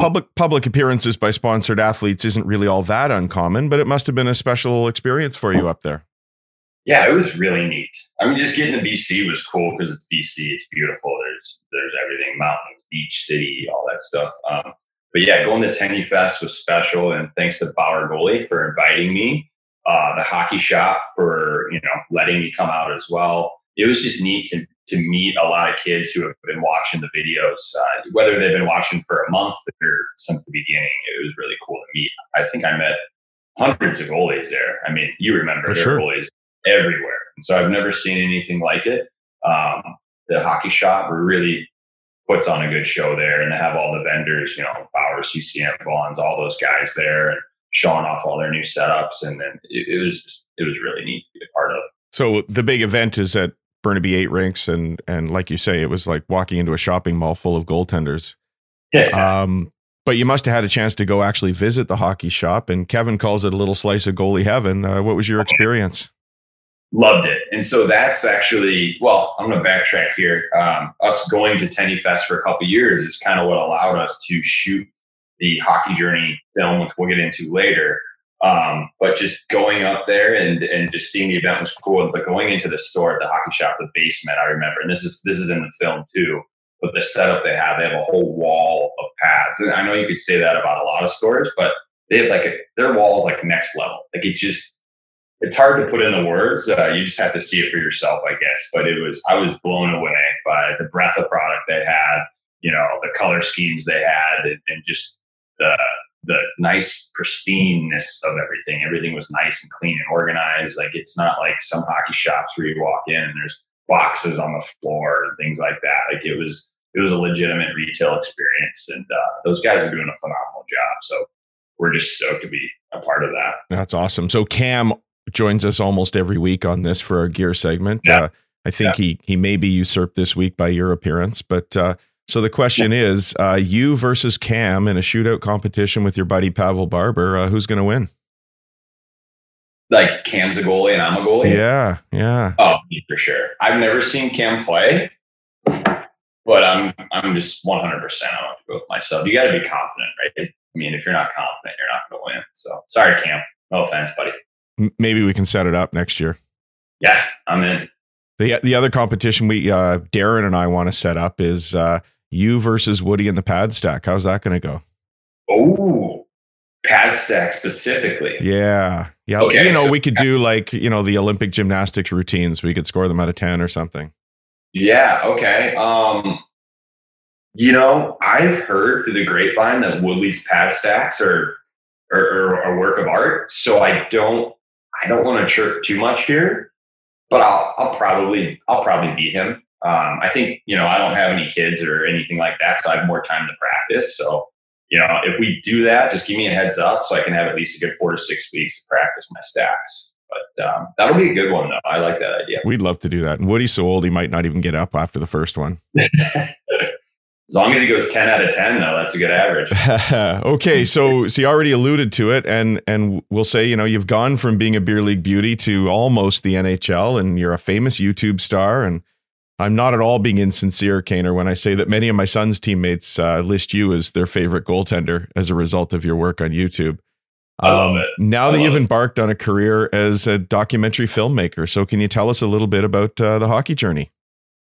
Speaker 3: public public appearances by sponsored athletes isn't really all that uncommon, but it must have been a special experience for you up there.
Speaker 6: Yeah, it was really neat. I mean, just getting to BC was cool because it's BC. It's beautiful. There's there's everything: mountains, beach, city, all that stuff. Um, but yeah, going to Tendy Fest was special, and thanks to Bauer Goalie for inviting me uh, the hockey shop for you know letting me come out as well. It was just neat to to meet a lot of kids who have been watching the videos, uh, whether they've been watching for a month or since the beginning. It was really cool to meet. I think I met hundreds of goalies there. I mean, you remember
Speaker 3: for
Speaker 6: there
Speaker 3: sure.
Speaker 6: goalies everywhere, and so I've never seen anything like it. Um, the hockey shop were really puts on a good show there, and they have all the vendors, you know, Bauer, CCM, Bonds, all those guys there, and showing off all their new setups, and then it, it was just, it was really neat to be a part of.
Speaker 3: So the big event is at Burnaby Eight Rinks, and and like you say, it was like walking into a shopping mall full of goaltenders.
Speaker 6: Yeah.
Speaker 3: Um, but you must have had a chance to go actually visit the hockey shop, and Kevin calls it a little slice of goalie heaven. Uh, what was your experience?
Speaker 6: Loved it, and so that's actually well. I'm going to backtrack here. Um, us going to Tendy Fest for a couple years is kind of what allowed us to shoot the hockey journey film, which we'll get into later. Um, but just going up there and and just seeing the event was cool. But going into the store at the hockey shop, the basement, I remember, and this is this is in the film too. But the setup they have, they have a whole wall of pads, and I know you could say that about a lot of stores, but they have like a, their wall is like next level. Like it just, it's hard to put in the words. Uh, you just have to see it for yourself, I guess. But it was, I was blown away by the breadth of product they had, you know, the color schemes they had, and, and just the the nice pristineness of everything. Everything was nice and clean and organized. Like it's not like some hockey shops where you walk in and there's boxes on the floor and things like that. Like it was it was a legitimate retail experience, and uh, those guys are doing a phenomenal job. So we're just stoked to be a part of that.
Speaker 3: That's awesome. So Cam joins us almost every week on this for our gear segment.
Speaker 6: Yeah.
Speaker 3: Uh, I think
Speaker 6: Yeah.
Speaker 3: he he may be usurped this week by your appearance, but uh, so the question is, uh, you versus Cam in a shootout competition with your buddy Pavel Barber, uh, who's going to win?
Speaker 6: Like Cam's a goalie and I'm a goalie.
Speaker 3: Yeah, yeah.
Speaker 6: Oh, for sure. I've never seen Cam play, but I'm I'm just 100. percent I want to go with myself. You got to be confident, right? I mean, if you're not confident, you're not going to win. So sorry, Cam. No offense, buddy.
Speaker 3: Maybe we can set it up next year.
Speaker 6: Yeah, I'm in.
Speaker 3: The the other competition we uh, Darren and I want to set up is uh, you versus Woody in the pad stack. How's that going to go?
Speaker 6: Oh, pad stack specifically.
Speaker 3: Yeah, yeah.
Speaker 6: Okay,
Speaker 3: you know,
Speaker 6: so-
Speaker 3: we could do like you know the Olympic gymnastics routines. We could score them out of ten or something.
Speaker 6: Yeah. Okay. Um, You know, I've heard through the grapevine that Woodley's pad stacks are are, are a work of art. So I don't I don't want to chirp too much here, but I'll I'll probably I'll probably beat him. Um, I think you know I don't have any kids or anything like that, so I have more time to practice. So you know, if we do that, just give me a heads up so I can have at least a good four to six weeks to practice my stacks. But um, that'll be a good one, though. I like that idea.
Speaker 7: We'd love to do that. And Woody's so old, he might not even get up after the first one.
Speaker 6: as long as he goes 10 out of 10 though that's a good average
Speaker 7: okay so so you already alluded to it and and we'll say you know you've gone from being a beer league beauty to almost the nhl and you're a famous youtube star and i'm not at all being insincere kaner when i say that many of my son's teammates uh, list you as their favorite goaltender as a result of your work on youtube
Speaker 6: I love it.
Speaker 7: now
Speaker 6: I
Speaker 7: that you've
Speaker 6: it.
Speaker 7: embarked on a career as a documentary filmmaker so can you tell us a little bit about uh, the hockey journey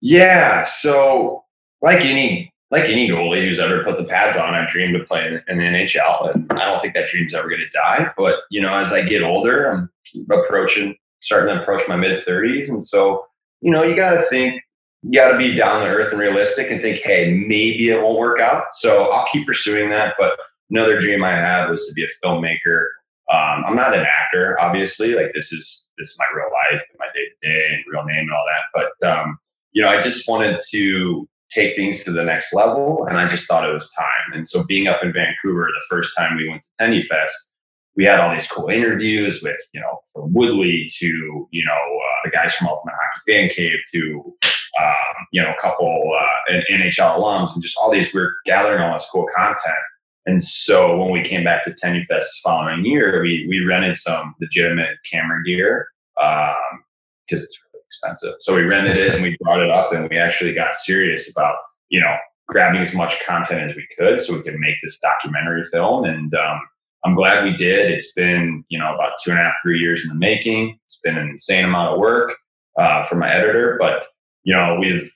Speaker 6: yeah so like any like any goalie who's ever put the pads on. I dreamed of playing in the nhl and i don't think that dream's ever going to die but you know as i get older i'm approaching starting to approach my mid 30s and so you know you got to think you got to be down to earth and realistic and think hey maybe it won't work out. So i'll keep pursuing that but another dream i had was to be a filmmaker. Um, i'm not an actor obviously like this is this is my real life and my day to day and real name and all that but um, you know i just wanted to take things to the next level and i just thought it was time. And so being up in vancouver the first time we went to Tendy Fest we had all these cool interviews with you know from woodley to you know uh, the guys from ultimate hockey fan cave to um, you know a couple uh, nhl alums and just all these we are gathering all this cool content. And so when we came back to Tendy Fest the following year we we rented some legitimate camera gear um, because it's really expensive. So we rented it and we brought it up and we actually got serious about, you know, grabbing as much content as we could so we could make this documentary film. And um, I'm glad we did. It's been, you know, about two and a half, three years in the making. It's been an insane amount of work uh, for my editor, but, you know, we've,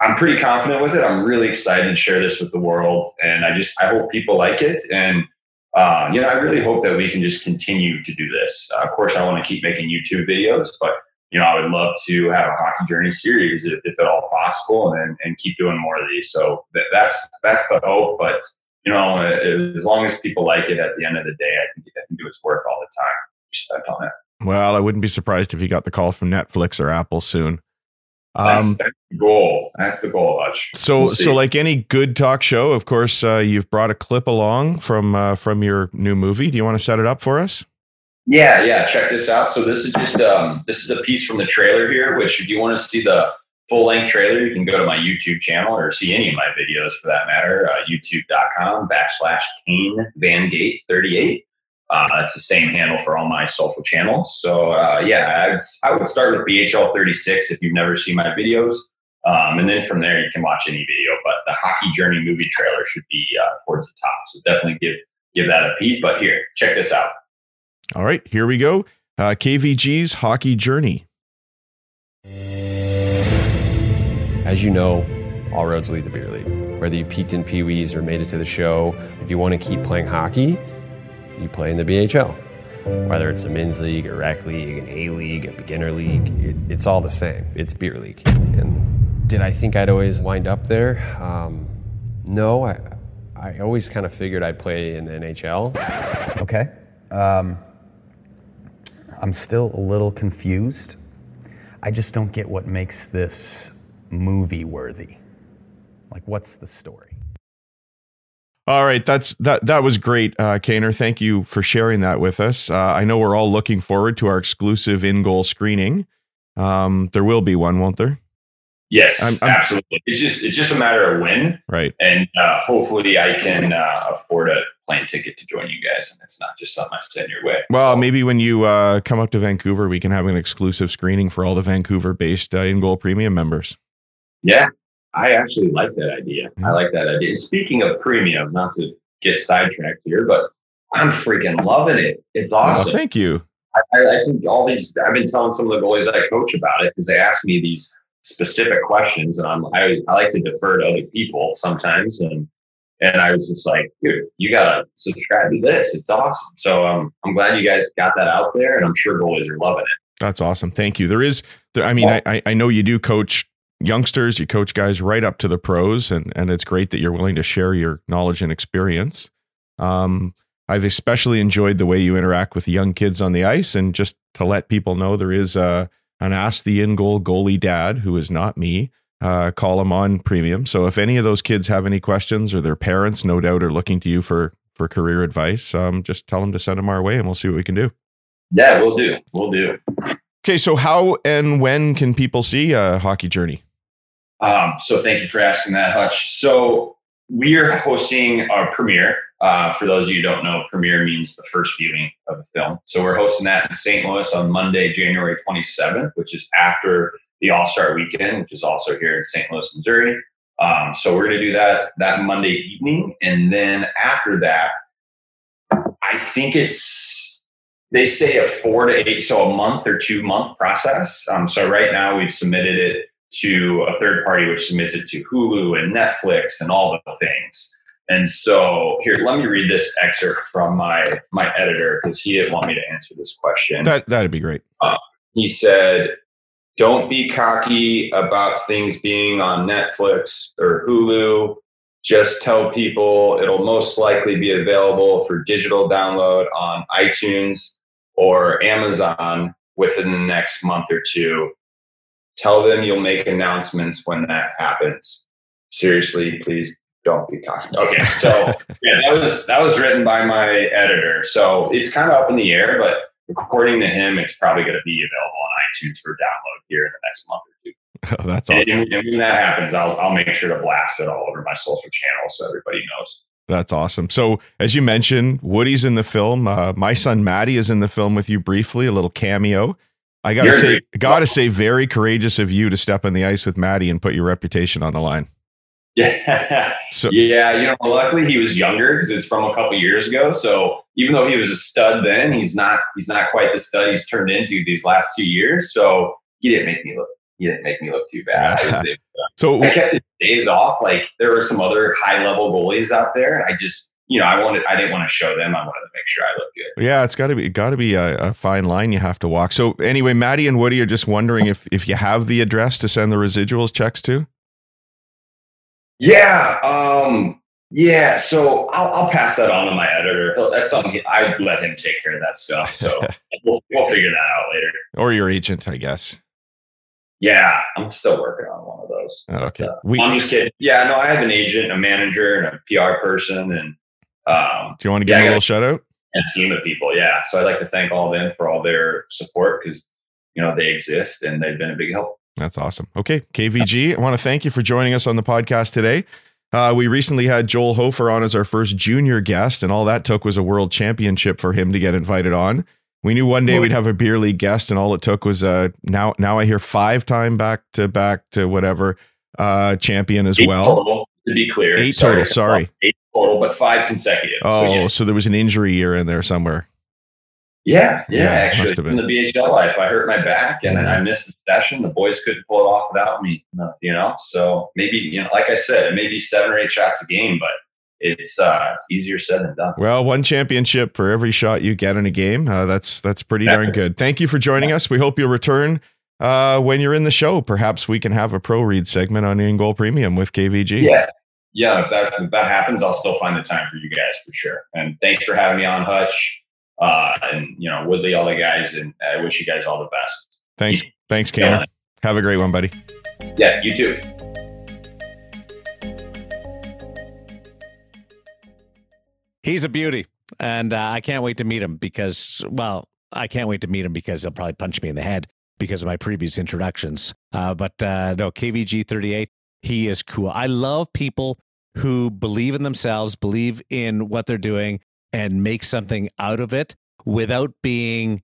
Speaker 6: I'm pretty confident with it. I'm really excited to share this with the world. And I just, I hope people like it. And, uh, you know, I really hope that we can just continue to do this. Uh, of course, I want to keep making YouTube videos, but you know, I would love to have a hockey journey series if, if at all possible, and and keep doing more of these. So that, that's that's the hope. But you know, as long as people like it, at the end of the day, I think I think it was worth all the time spent on it.
Speaker 7: well i wouldn't be surprised if you got the call from netflix or apple soon
Speaker 6: That's,
Speaker 7: um,
Speaker 6: that's the goal. That's the goal, Hutch.
Speaker 7: So,
Speaker 6: We'll
Speaker 7: so like any good talk show, of course, uh, you've brought a clip along from uh, from your new movie. Do you want to set it up for us?
Speaker 6: Yeah, yeah. Check this out. So this is just um, this is a piece from the trailer here. Which, if you want to see the full length trailer, you can go to my YouTube channel or see any of my videos for that matter. Uh, YouTube.com backslash Kane Van Gate thirty eight. Uh, that's the same handle for all my social channels. So uh, yeah, I would, I would start with BHL thirty six if you've never seen my videos. Um, and then from there, you can watch any video. But the Hockey Journey movie trailer should be uh, towards the top. So definitely give give that a peek. But here, check this out.
Speaker 7: All right, here we go. Uh, KVG's hockey journey.
Speaker 8: As you know, all roads lead to beer league. Whether you peaked in Pee Wees or made it to the show, if you want to keep playing hockey, you play in the BHL. Whether it's a men's league, a rec league, an A league, a beginner league, it, it's all the same. It's beer league. And did I think I'd always wind up there? Um, no, I, I always kind of figured I'd play in the NHL.
Speaker 9: Okay. Um, I'm still a little confused. I just don't get what makes this movie worthy. Like, what's the story?
Speaker 7: All right, that's that. That was great, uh, Kaner. Thank you for sharing that with us. Uh, I know we're all looking forward to our exclusive in-goal screening. Um, there will be one, won't there?
Speaker 6: Yes,
Speaker 7: I'm- I'm-
Speaker 6: absolutely. It's just it's just a matter of when,
Speaker 7: Right.
Speaker 6: and uh, hopefully I can uh, afford a plane ticket to join you guys, and it's not just something I send your way.
Speaker 7: Well,
Speaker 6: So,
Speaker 7: maybe when you uh, come up to Vancouver, we can have an exclusive screening for all the Vancouver-based uh, in-goal premium members.
Speaker 6: yeah, I actually like that idea. I like that idea. Speaking of premium, not to get sidetracked here, but I'm freaking loving it. It's
Speaker 7: Oh,
Speaker 6: awesome.
Speaker 7: thank you.
Speaker 6: I, I think all these. I've been telling some of the goalies I coach about it because they ask me these specific questions, and I'm I, I like to defer to other people sometimes, and and I was just like, dude, you gotta subscribe to this. It's awesome. So um, I'm glad you guys got that out there, and I'm sure goalies are loving it.
Speaker 7: That's awesome. Thank you. There is, there, I mean, I, I I know you do coach youngsters, you coach guys right up to the pros, and and it's great that you're willing to share your knowledge and experience. Um, I've especially enjoyed the way you interact with young kids on the ice, and just to let people know there is a an ask the in goal goalie dad who is not me. Uh, call him on premium. So if any of those kids have any questions or their parents, no doubt, are looking to you for for career advice, um, just tell them to send them our way, and we'll see what we can do.
Speaker 6: Yeah, we'll do. We'll do.
Speaker 7: Okay, so how and when can people see a hockey journey?
Speaker 6: Um, so thank you for asking that, Hutch. So we are hosting our premiere. Uh, for those of you who don't know, premiere means the first viewing of a film. So we're hosting that in St. Louis on Monday, January 27th, which is after the All Star Weekend, which is also here in St. Louis, Missouri. Um, so we're going to do that that Monday evening, and then after that, I think it's they say a four to eight, so a month or two month process. Um, so right now we've submitted it to a third party, which submits it to Hulu and Netflix and all the things. And so here, let me read this excerpt from my my editor because he didn't want me to answer this question.
Speaker 7: That that'd be great.
Speaker 6: Uh, he said, "Don't be cocky about things being on Netflix or Hulu. Just tell people it'll most likely be available for digital download on iTunes or Amazon within the next month or two. Tell them you'll make announcements when that happens. Seriously, please don't be cocky. Okay, so yeah, that was that was written by my editor. So it's kind of up in the air, but according to him, it's probably going to be available on iTunes for download here in the next month or two.
Speaker 7: Oh, that's
Speaker 6: And,
Speaker 7: awesome.
Speaker 6: and when that happens, I'll I'll make sure to blast it all over my social channels so everybody knows.
Speaker 7: That's awesome. So, as you mentioned, Woody's in the film. Uh, my son Maddie is in the film with you briefly, a little cameo. I gotta
Speaker 6: You're
Speaker 7: say, gotta say, very courageous of you to step on the ice with Maddie and put your reputation on the line.
Speaker 6: Yeah.
Speaker 7: So,
Speaker 6: Yeah, you know, luckily he was younger because it's from a couple years ago. So even though he was a stud then, he's not he's not quite the stud he's turned into these last two years. So he didn't make me look he didn't make me look too bad. I, was- uh,
Speaker 7: so
Speaker 6: I kept his days off. Like there were some other high level goalies out there, and I just you know I wanted I didn't want to show them. I wanted to make sure I looked good.
Speaker 7: yeah, it's got to be got to be a, a fine line you have to walk. So, anyway, Maddie and Woody are just wondering if if you have the address to send the residuals checks to.
Speaker 6: Yeah. Um, yeah. So I'll, I'll pass that on to my editor. That's something I let him take care of that stuff. So we'll, we'll figure that out later.
Speaker 7: or your agent, I guess.
Speaker 6: Yeah. I'm still working on one of those.
Speaker 7: Oh, Okay.
Speaker 6: Uh,
Speaker 7: We,
Speaker 6: I'm just kidding. Yeah. No, I have an agent, a manager, and a PR person, and um,
Speaker 7: do you want to give
Speaker 6: Yeah,
Speaker 7: a little shout out?
Speaker 6: a team of people. Yeah. So I'd like to thank all of them for all their support because you know they exist and they've been a big help.
Speaker 7: That's awesome. Okay, KVG, I want to thank you for joining us on the podcast today. Uh, we recently had Joel Hofer on as our first junior guest, and all that took was a world championship for him to get invited on. We knew one day we'd have a beer league guest, and all it took was uh, now now I hear five time back to back to whatever uh, champion as
Speaker 6: Eight
Speaker 7: well.
Speaker 6: total, to be clear.
Speaker 7: Eight total, sorry.
Speaker 6: Eight total, but five consecutive. So,
Speaker 7: Oh,
Speaker 6: yes.
Speaker 7: so there was an injury year in there somewhere.
Speaker 6: Yeah, yeah,
Speaker 7: Yeah,
Speaker 6: actually, in the BHL life, I hurt my back and I missed a session. The boys couldn't pull it off without me, you know. So maybe, you know, like I said, it may be seven or eight shots a game, but it's uh, it's easier said than done.
Speaker 7: Well, one championship for every shot you get in a game. Uh, that's that's pretty darn good. Thank you for joining us. We hope you'll return uh, when you're in the show. Perhaps we can have a pro read segment on In Goal Premium with KVG.
Speaker 6: Yeah, yeah. If that if that happens, I'll still find the time for you guys for sure. And thanks for having me on, Hutch, uh, and you know Woodley, all the guys, and I wish you guys all the best.
Speaker 7: Thanks, thanks, Kaner. Have a great one, buddy.
Speaker 6: Yeah, you too.
Speaker 1: He's a beauty, and uh, I can't wait to meet him because, well, I can't wait to meet him because he'll probably punch me in the head because of my previous introductions. Uh, but uh, no, KVG thirty eight, he is cool. I love people who believe in themselves, believe in what they're doing, and make something out of it without being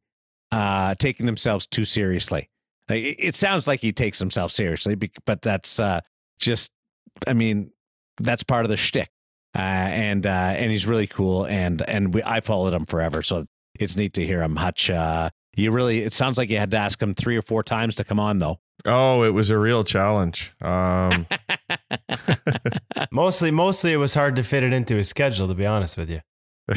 Speaker 1: uh, taking themselves too seriously. It sounds like he takes himself seriously, but that's uh, just, I mean, that's part of the shtick. Uh, and uh, and he's really cool, and and we, I followed him forever, so it's neat to hear him. Hutch, uh, you really, it sounds like you had to ask him three or four times to come on, though.
Speaker 7: Oh, it was a real challenge. Um,
Speaker 2: Mostly, mostly it was hard to fit it into his schedule. To be honest with you,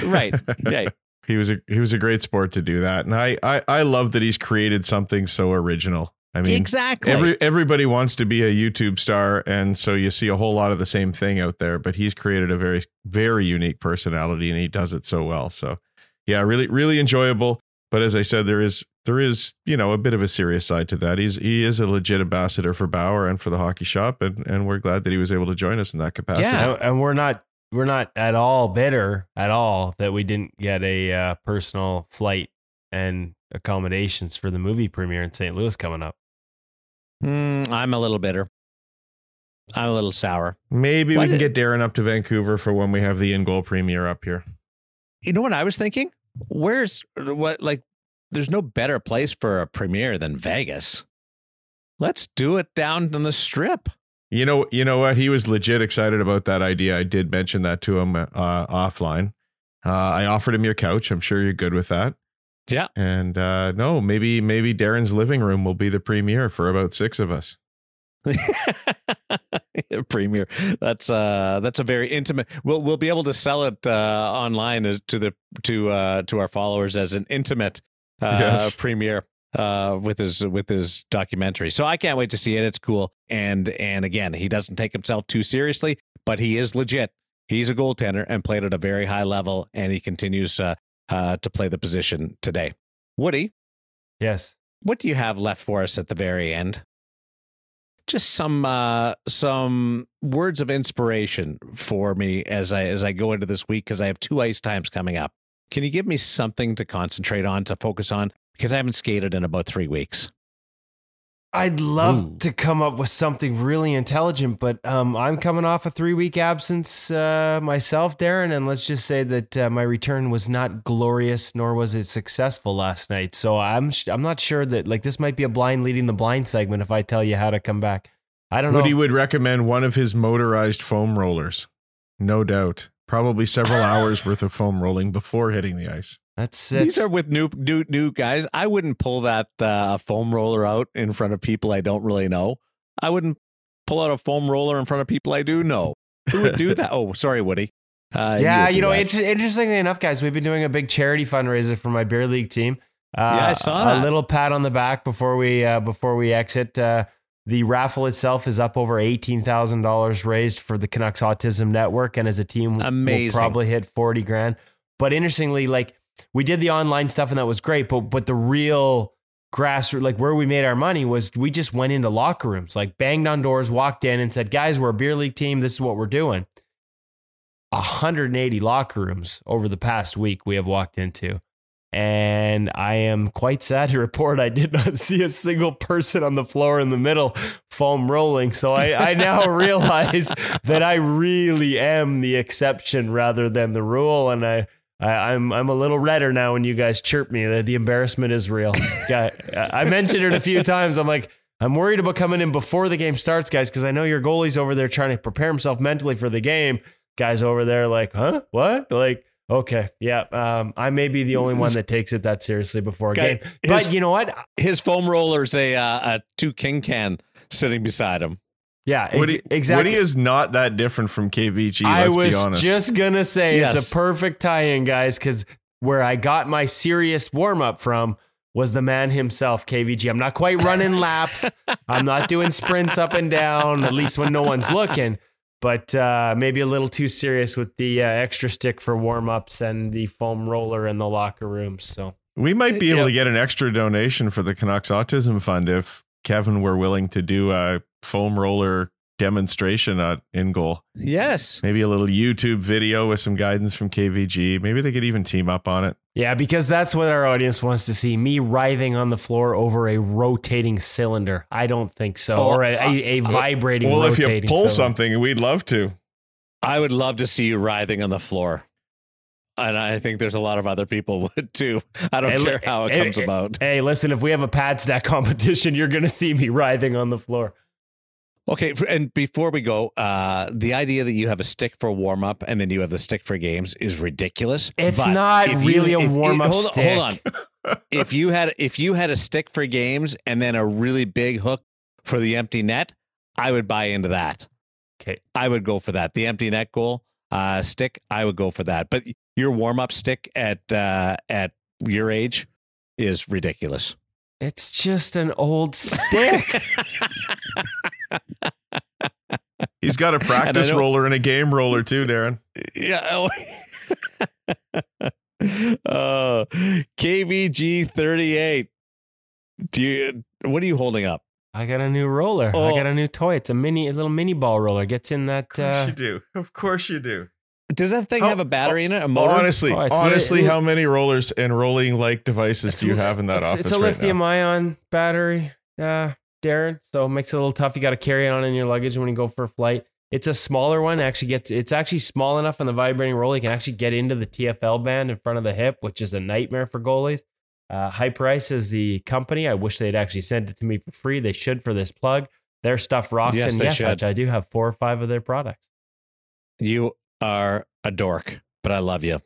Speaker 1: right, right.
Speaker 7: he was a he was a great sport to do that, and I I I love that he's created something so original.
Speaker 3: I mean,
Speaker 1: exactly.
Speaker 3: Every everybody wants to be a YouTube star, and so you see a whole lot of the same thing out there. But he's created a very very unique personality, and he does it so well. So, yeah, really really enjoyable. But as I said, there is there is you know a bit of a serious side to that. He's he is a legit ambassador for Bauer and for the hockey shop, and and we're glad that he was able to join us in that capacity.
Speaker 1: Yeah.
Speaker 2: And, and we're not we're not at all bitter at all that we didn't get a uh, personal flight and accommodations for the movie premiere in St. Louis coming up.
Speaker 1: Mm, I'm a little bitter. I'm a little sour.
Speaker 3: Maybe
Speaker 1: Why
Speaker 3: we can
Speaker 1: did-
Speaker 3: get Darren up to Vancouver for when we have the in goal premiere up here.
Speaker 1: You know what I was thinking? Where's what like there's no better place for a premiere than Vegas. Let's do it down on the strip.
Speaker 3: You know, you know what? He was legit excited about that idea. I did mention that to him uh, offline. Uh, I offered him your couch. I'm sure you're good with that.
Speaker 1: Yeah.
Speaker 3: And uh, no, maybe maybe Darren's living room will be the premiere for about six of us.
Speaker 1: premiere. That's uh that's a very intimate. We'll we'll be able to sell it uh online as, to the to uh to our followers as an intimate uh
Speaker 3: Yes.
Speaker 1: premiere uh with his with his documentary. So I can't wait to see it. It's cool. And and again, he doesn't take himself too seriously, but he is legit. He's a goaltender and played at a very high level and he continues uh, uh to play the position today. Woody,
Speaker 2: Yes.
Speaker 1: what do you have left for us at the very end? Just some uh, some words of inspiration for me as I as I go into this week because I have two ice times coming up. Can you give me something to concentrate on to focus on because I haven't skated in about three weeks.
Speaker 2: I'd love
Speaker 3: Ooh.
Speaker 2: to come up with something really intelligent, but um, I'm coming off a three week absence uh, myself, Darren, and let's just say that uh, my return was not glorious, nor was it successful last night. So I'm sh- I'm not sure that like this might be a blind leading the blind segment if I tell you how to come back. I don't know.
Speaker 3: Woody would recommend one of his motorized foam rollers. No doubt. Probably several hours worth of foam rolling before hitting the ice.
Speaker 2: That's,
Speaker 1: These
Speaker 2: that's
Speaker 1: are with new new new guys. I wouldn't pull that uh, foam roller out in front of people I don't really know. I wouldn't pull out a foam roller in front of people I do know. Who would do that? Oh, sorry, Woody. Uh,
Speaker 2: yeah,
Speaker 1: would
Speaker 2: you, know, inter- interestingly enough, guys, we've been doing a big charity fundraiser for my beer league team. Uh,
Speaker 1: Yeah, I saw
Speaker 2: A little pat on the back before we uh, before we exit. The raffle itself is up over eighteen thousand dollars raised for the Canucks Autism Network, and as a team, we'll probably hit forty grand. But interestingly, like we did the online stuff, and that was great. But but the real grassroots, like where we made our money, was we just went into locker rooms, like banged on doors, walked in, and said, "Guys, we're a beer league team. This is what we're doing." 180 locker rooms over the past week we have walked into. And I am quite sad to report I did not see a single person on the floor in the middle foam rolling. So I, I now realize that I really am the exception rather than the rule. And I, I, I'm I'm a little redder now when you guys chirp me. The, the embarrassment is real. Yeah, I mentioned it a few times. I'm like, I'm worried about coming in before the game starts, guys, because I know your goalie's over there trying to prepare himself mentally for the game. Guys over there, like, huh? What? Like, okay, yeah. Um, I may be the only one that takes it that seriously before a
Speaker 1: Guy-
Speaker 2: game. But
Speaker 1: his-
Speaker 2: you know what?
Speaker 1: His foam roller's a uh, a two king can sitting beside him.
Speaker 2: Yeah,
Speaker 3: Woody,
Speaker 2: exactly.
Speaker 3: Woody is not that different from KVG.
Speaker 2: I
Speaker 3: Let's
Speaker 2: was
Speaker 3: be honest.
Speaker 2: just gonna say
Speaker 1: Yes.
Speaker 2: it's a perfect tie-in, guys, because where I got my serious warm-up from was the man himself, KVG. I'm not quite running laps. I'm not doing sprints up and down, at least when no one's looking. But uh, maybe a little too serious with the uh, extra stick for warm-ups and the foam roller in the locker rooms. So
Speaker 3: we might be able
Speaker 1: Yeah.
Speaker 3: to get an extra donation for the Canucks Autism Fund if Kevin were willing to do a foam roller demonstration at in goal.
Speaker 1: Yes.
Speaker 3: Maybe a little YouTube video with some guidance from KVG. Maybe they could even team up on it.
Speaker 2: Yeah, because that's what our audience wants to see: me writhing on the floor over a rotating cylinder. I don't think so,
Speaker 1: Oh,
Speaker 2: or a, uh, a, a vibrating.
Speaker 3: Well, if you pull
Speaker 2: cylinder.
Speaker 3: something, we'd love to.
Speaker 1: I would love to see you writhing on the floor. And I think there's a lot of other people would too. I don't
Speaker 2: Hey,
Speaker 1: care how it
Speaker 2: hey,
Speaker 1: comes
Speaker 2: hey,
Speaker 1: about.
Speaker 2: Hey, listen, if we have a pad stack competition, you're going to see me writhing on the floor.
Speaker 1: Okay, and before we go, uh, the idea that you have a stick for warm up and then you have the stick for games is ridiculous.
Speaker 2: It's
Speaker 1: But
Speaker 2: not
Speaker 1: if you-
Speaker 2: really a
Speaker 1: if-
Speaker 2: warm-up
Speaker 1: hold on- Hold on. if you had if you had a stick for games and then a really big hook for the empty net, I would buy into that.
Speaker 2: Okay.
Speaker 1: I would go for that. The empty net goal uh, stick, I would go for that. But your warm up stick at uh, at your age is ridiculous.
Speaker 2: It's just an old stick.
Speaker 3: He's got a practice
Speaker 1: don't-
Speaker 3: roller and a game roller too, Darren.
Speaker 1: Yeah. Oh. uh, KVG 38. Do you, what are you holding up?
Speaker 2: I got a new roller.
Speaker 1: Oh.
Speaker 2: I got a new toy. It's a mini, a little mini ball roller. Gets in that.
Speaker 3: Of course
Speaker 2: Uh,
Speaker 3: you do. Of course you do.
Speaker 1: Does that thing
Speaker 3: How-
Speaker 1: have a battery in it? A motor?
Speaker 3: Honestly,
Speaker 2: Oh,
Speaker 3: honestly,
Speaker 2: li-
Speaker 3: how many rollers and rolling like devices do you
Speaker 2: li-
Speaker 3: have in that
Speaker 2: it's,
Speaker 3: office
Speaker 2: It's a
Speaker 3: right
Speaker 2: lithium
Speaker 3: now?
Speaker 2: ion battery, uh, Darren. So it makes it a little tough. You got to carry it on in your luggage when you go for a flight. It's a smaller one. Actually, gets it's actually small enough on the vibrating roller. You can actually get into the TFL band in front of the hip, which is a nightmare for goalies. Uh, Hyperice is the company. I wish they'd actually sent it to me for free. They should for this plug. Their stuff rocks.
Speaker 1: Yes,
Speaker 2: and
Speaker 1: they
Speaker 2: yes,
Speaker 1: should.
Speaker 2: I do have four or five of their products.
Speaker 1: You are a dork, but I love you.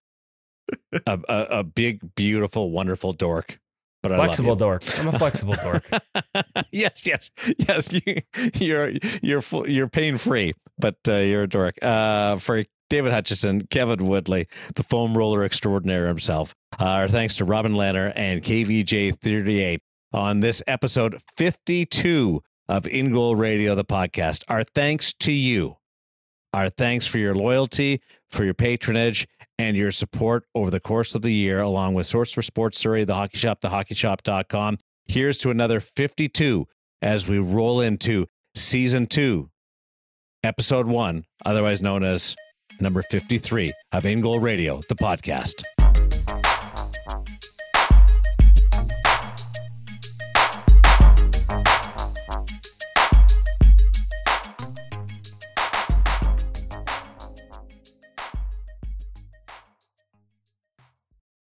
Speaker 1: a, a, a big, beautiful, wonderful dork. But
Speaker 2: Flexible dork. I'm a flexible dork.
Speaker 1: yes, yes, yes. You, you're you're you're pain free, but uh, you're a dork. Uh, for David Hutchison, Kevin Woodley, the foam roller extraordinaire himself. Uh, our thanks to Robin Lehner and KVG38 on this episode 52 of In Goal Radio, the podcast. Our thanks to you. Our thanks for your loyalty, for your patronage, and your support over the course of the year, along with Source for Sports Surrey, the Hockey Shop, thehockeyshop.com. Here's to another 52 as we roll into season two, episode one, otherwise known as number 53 of In Goal Radio, the podcast.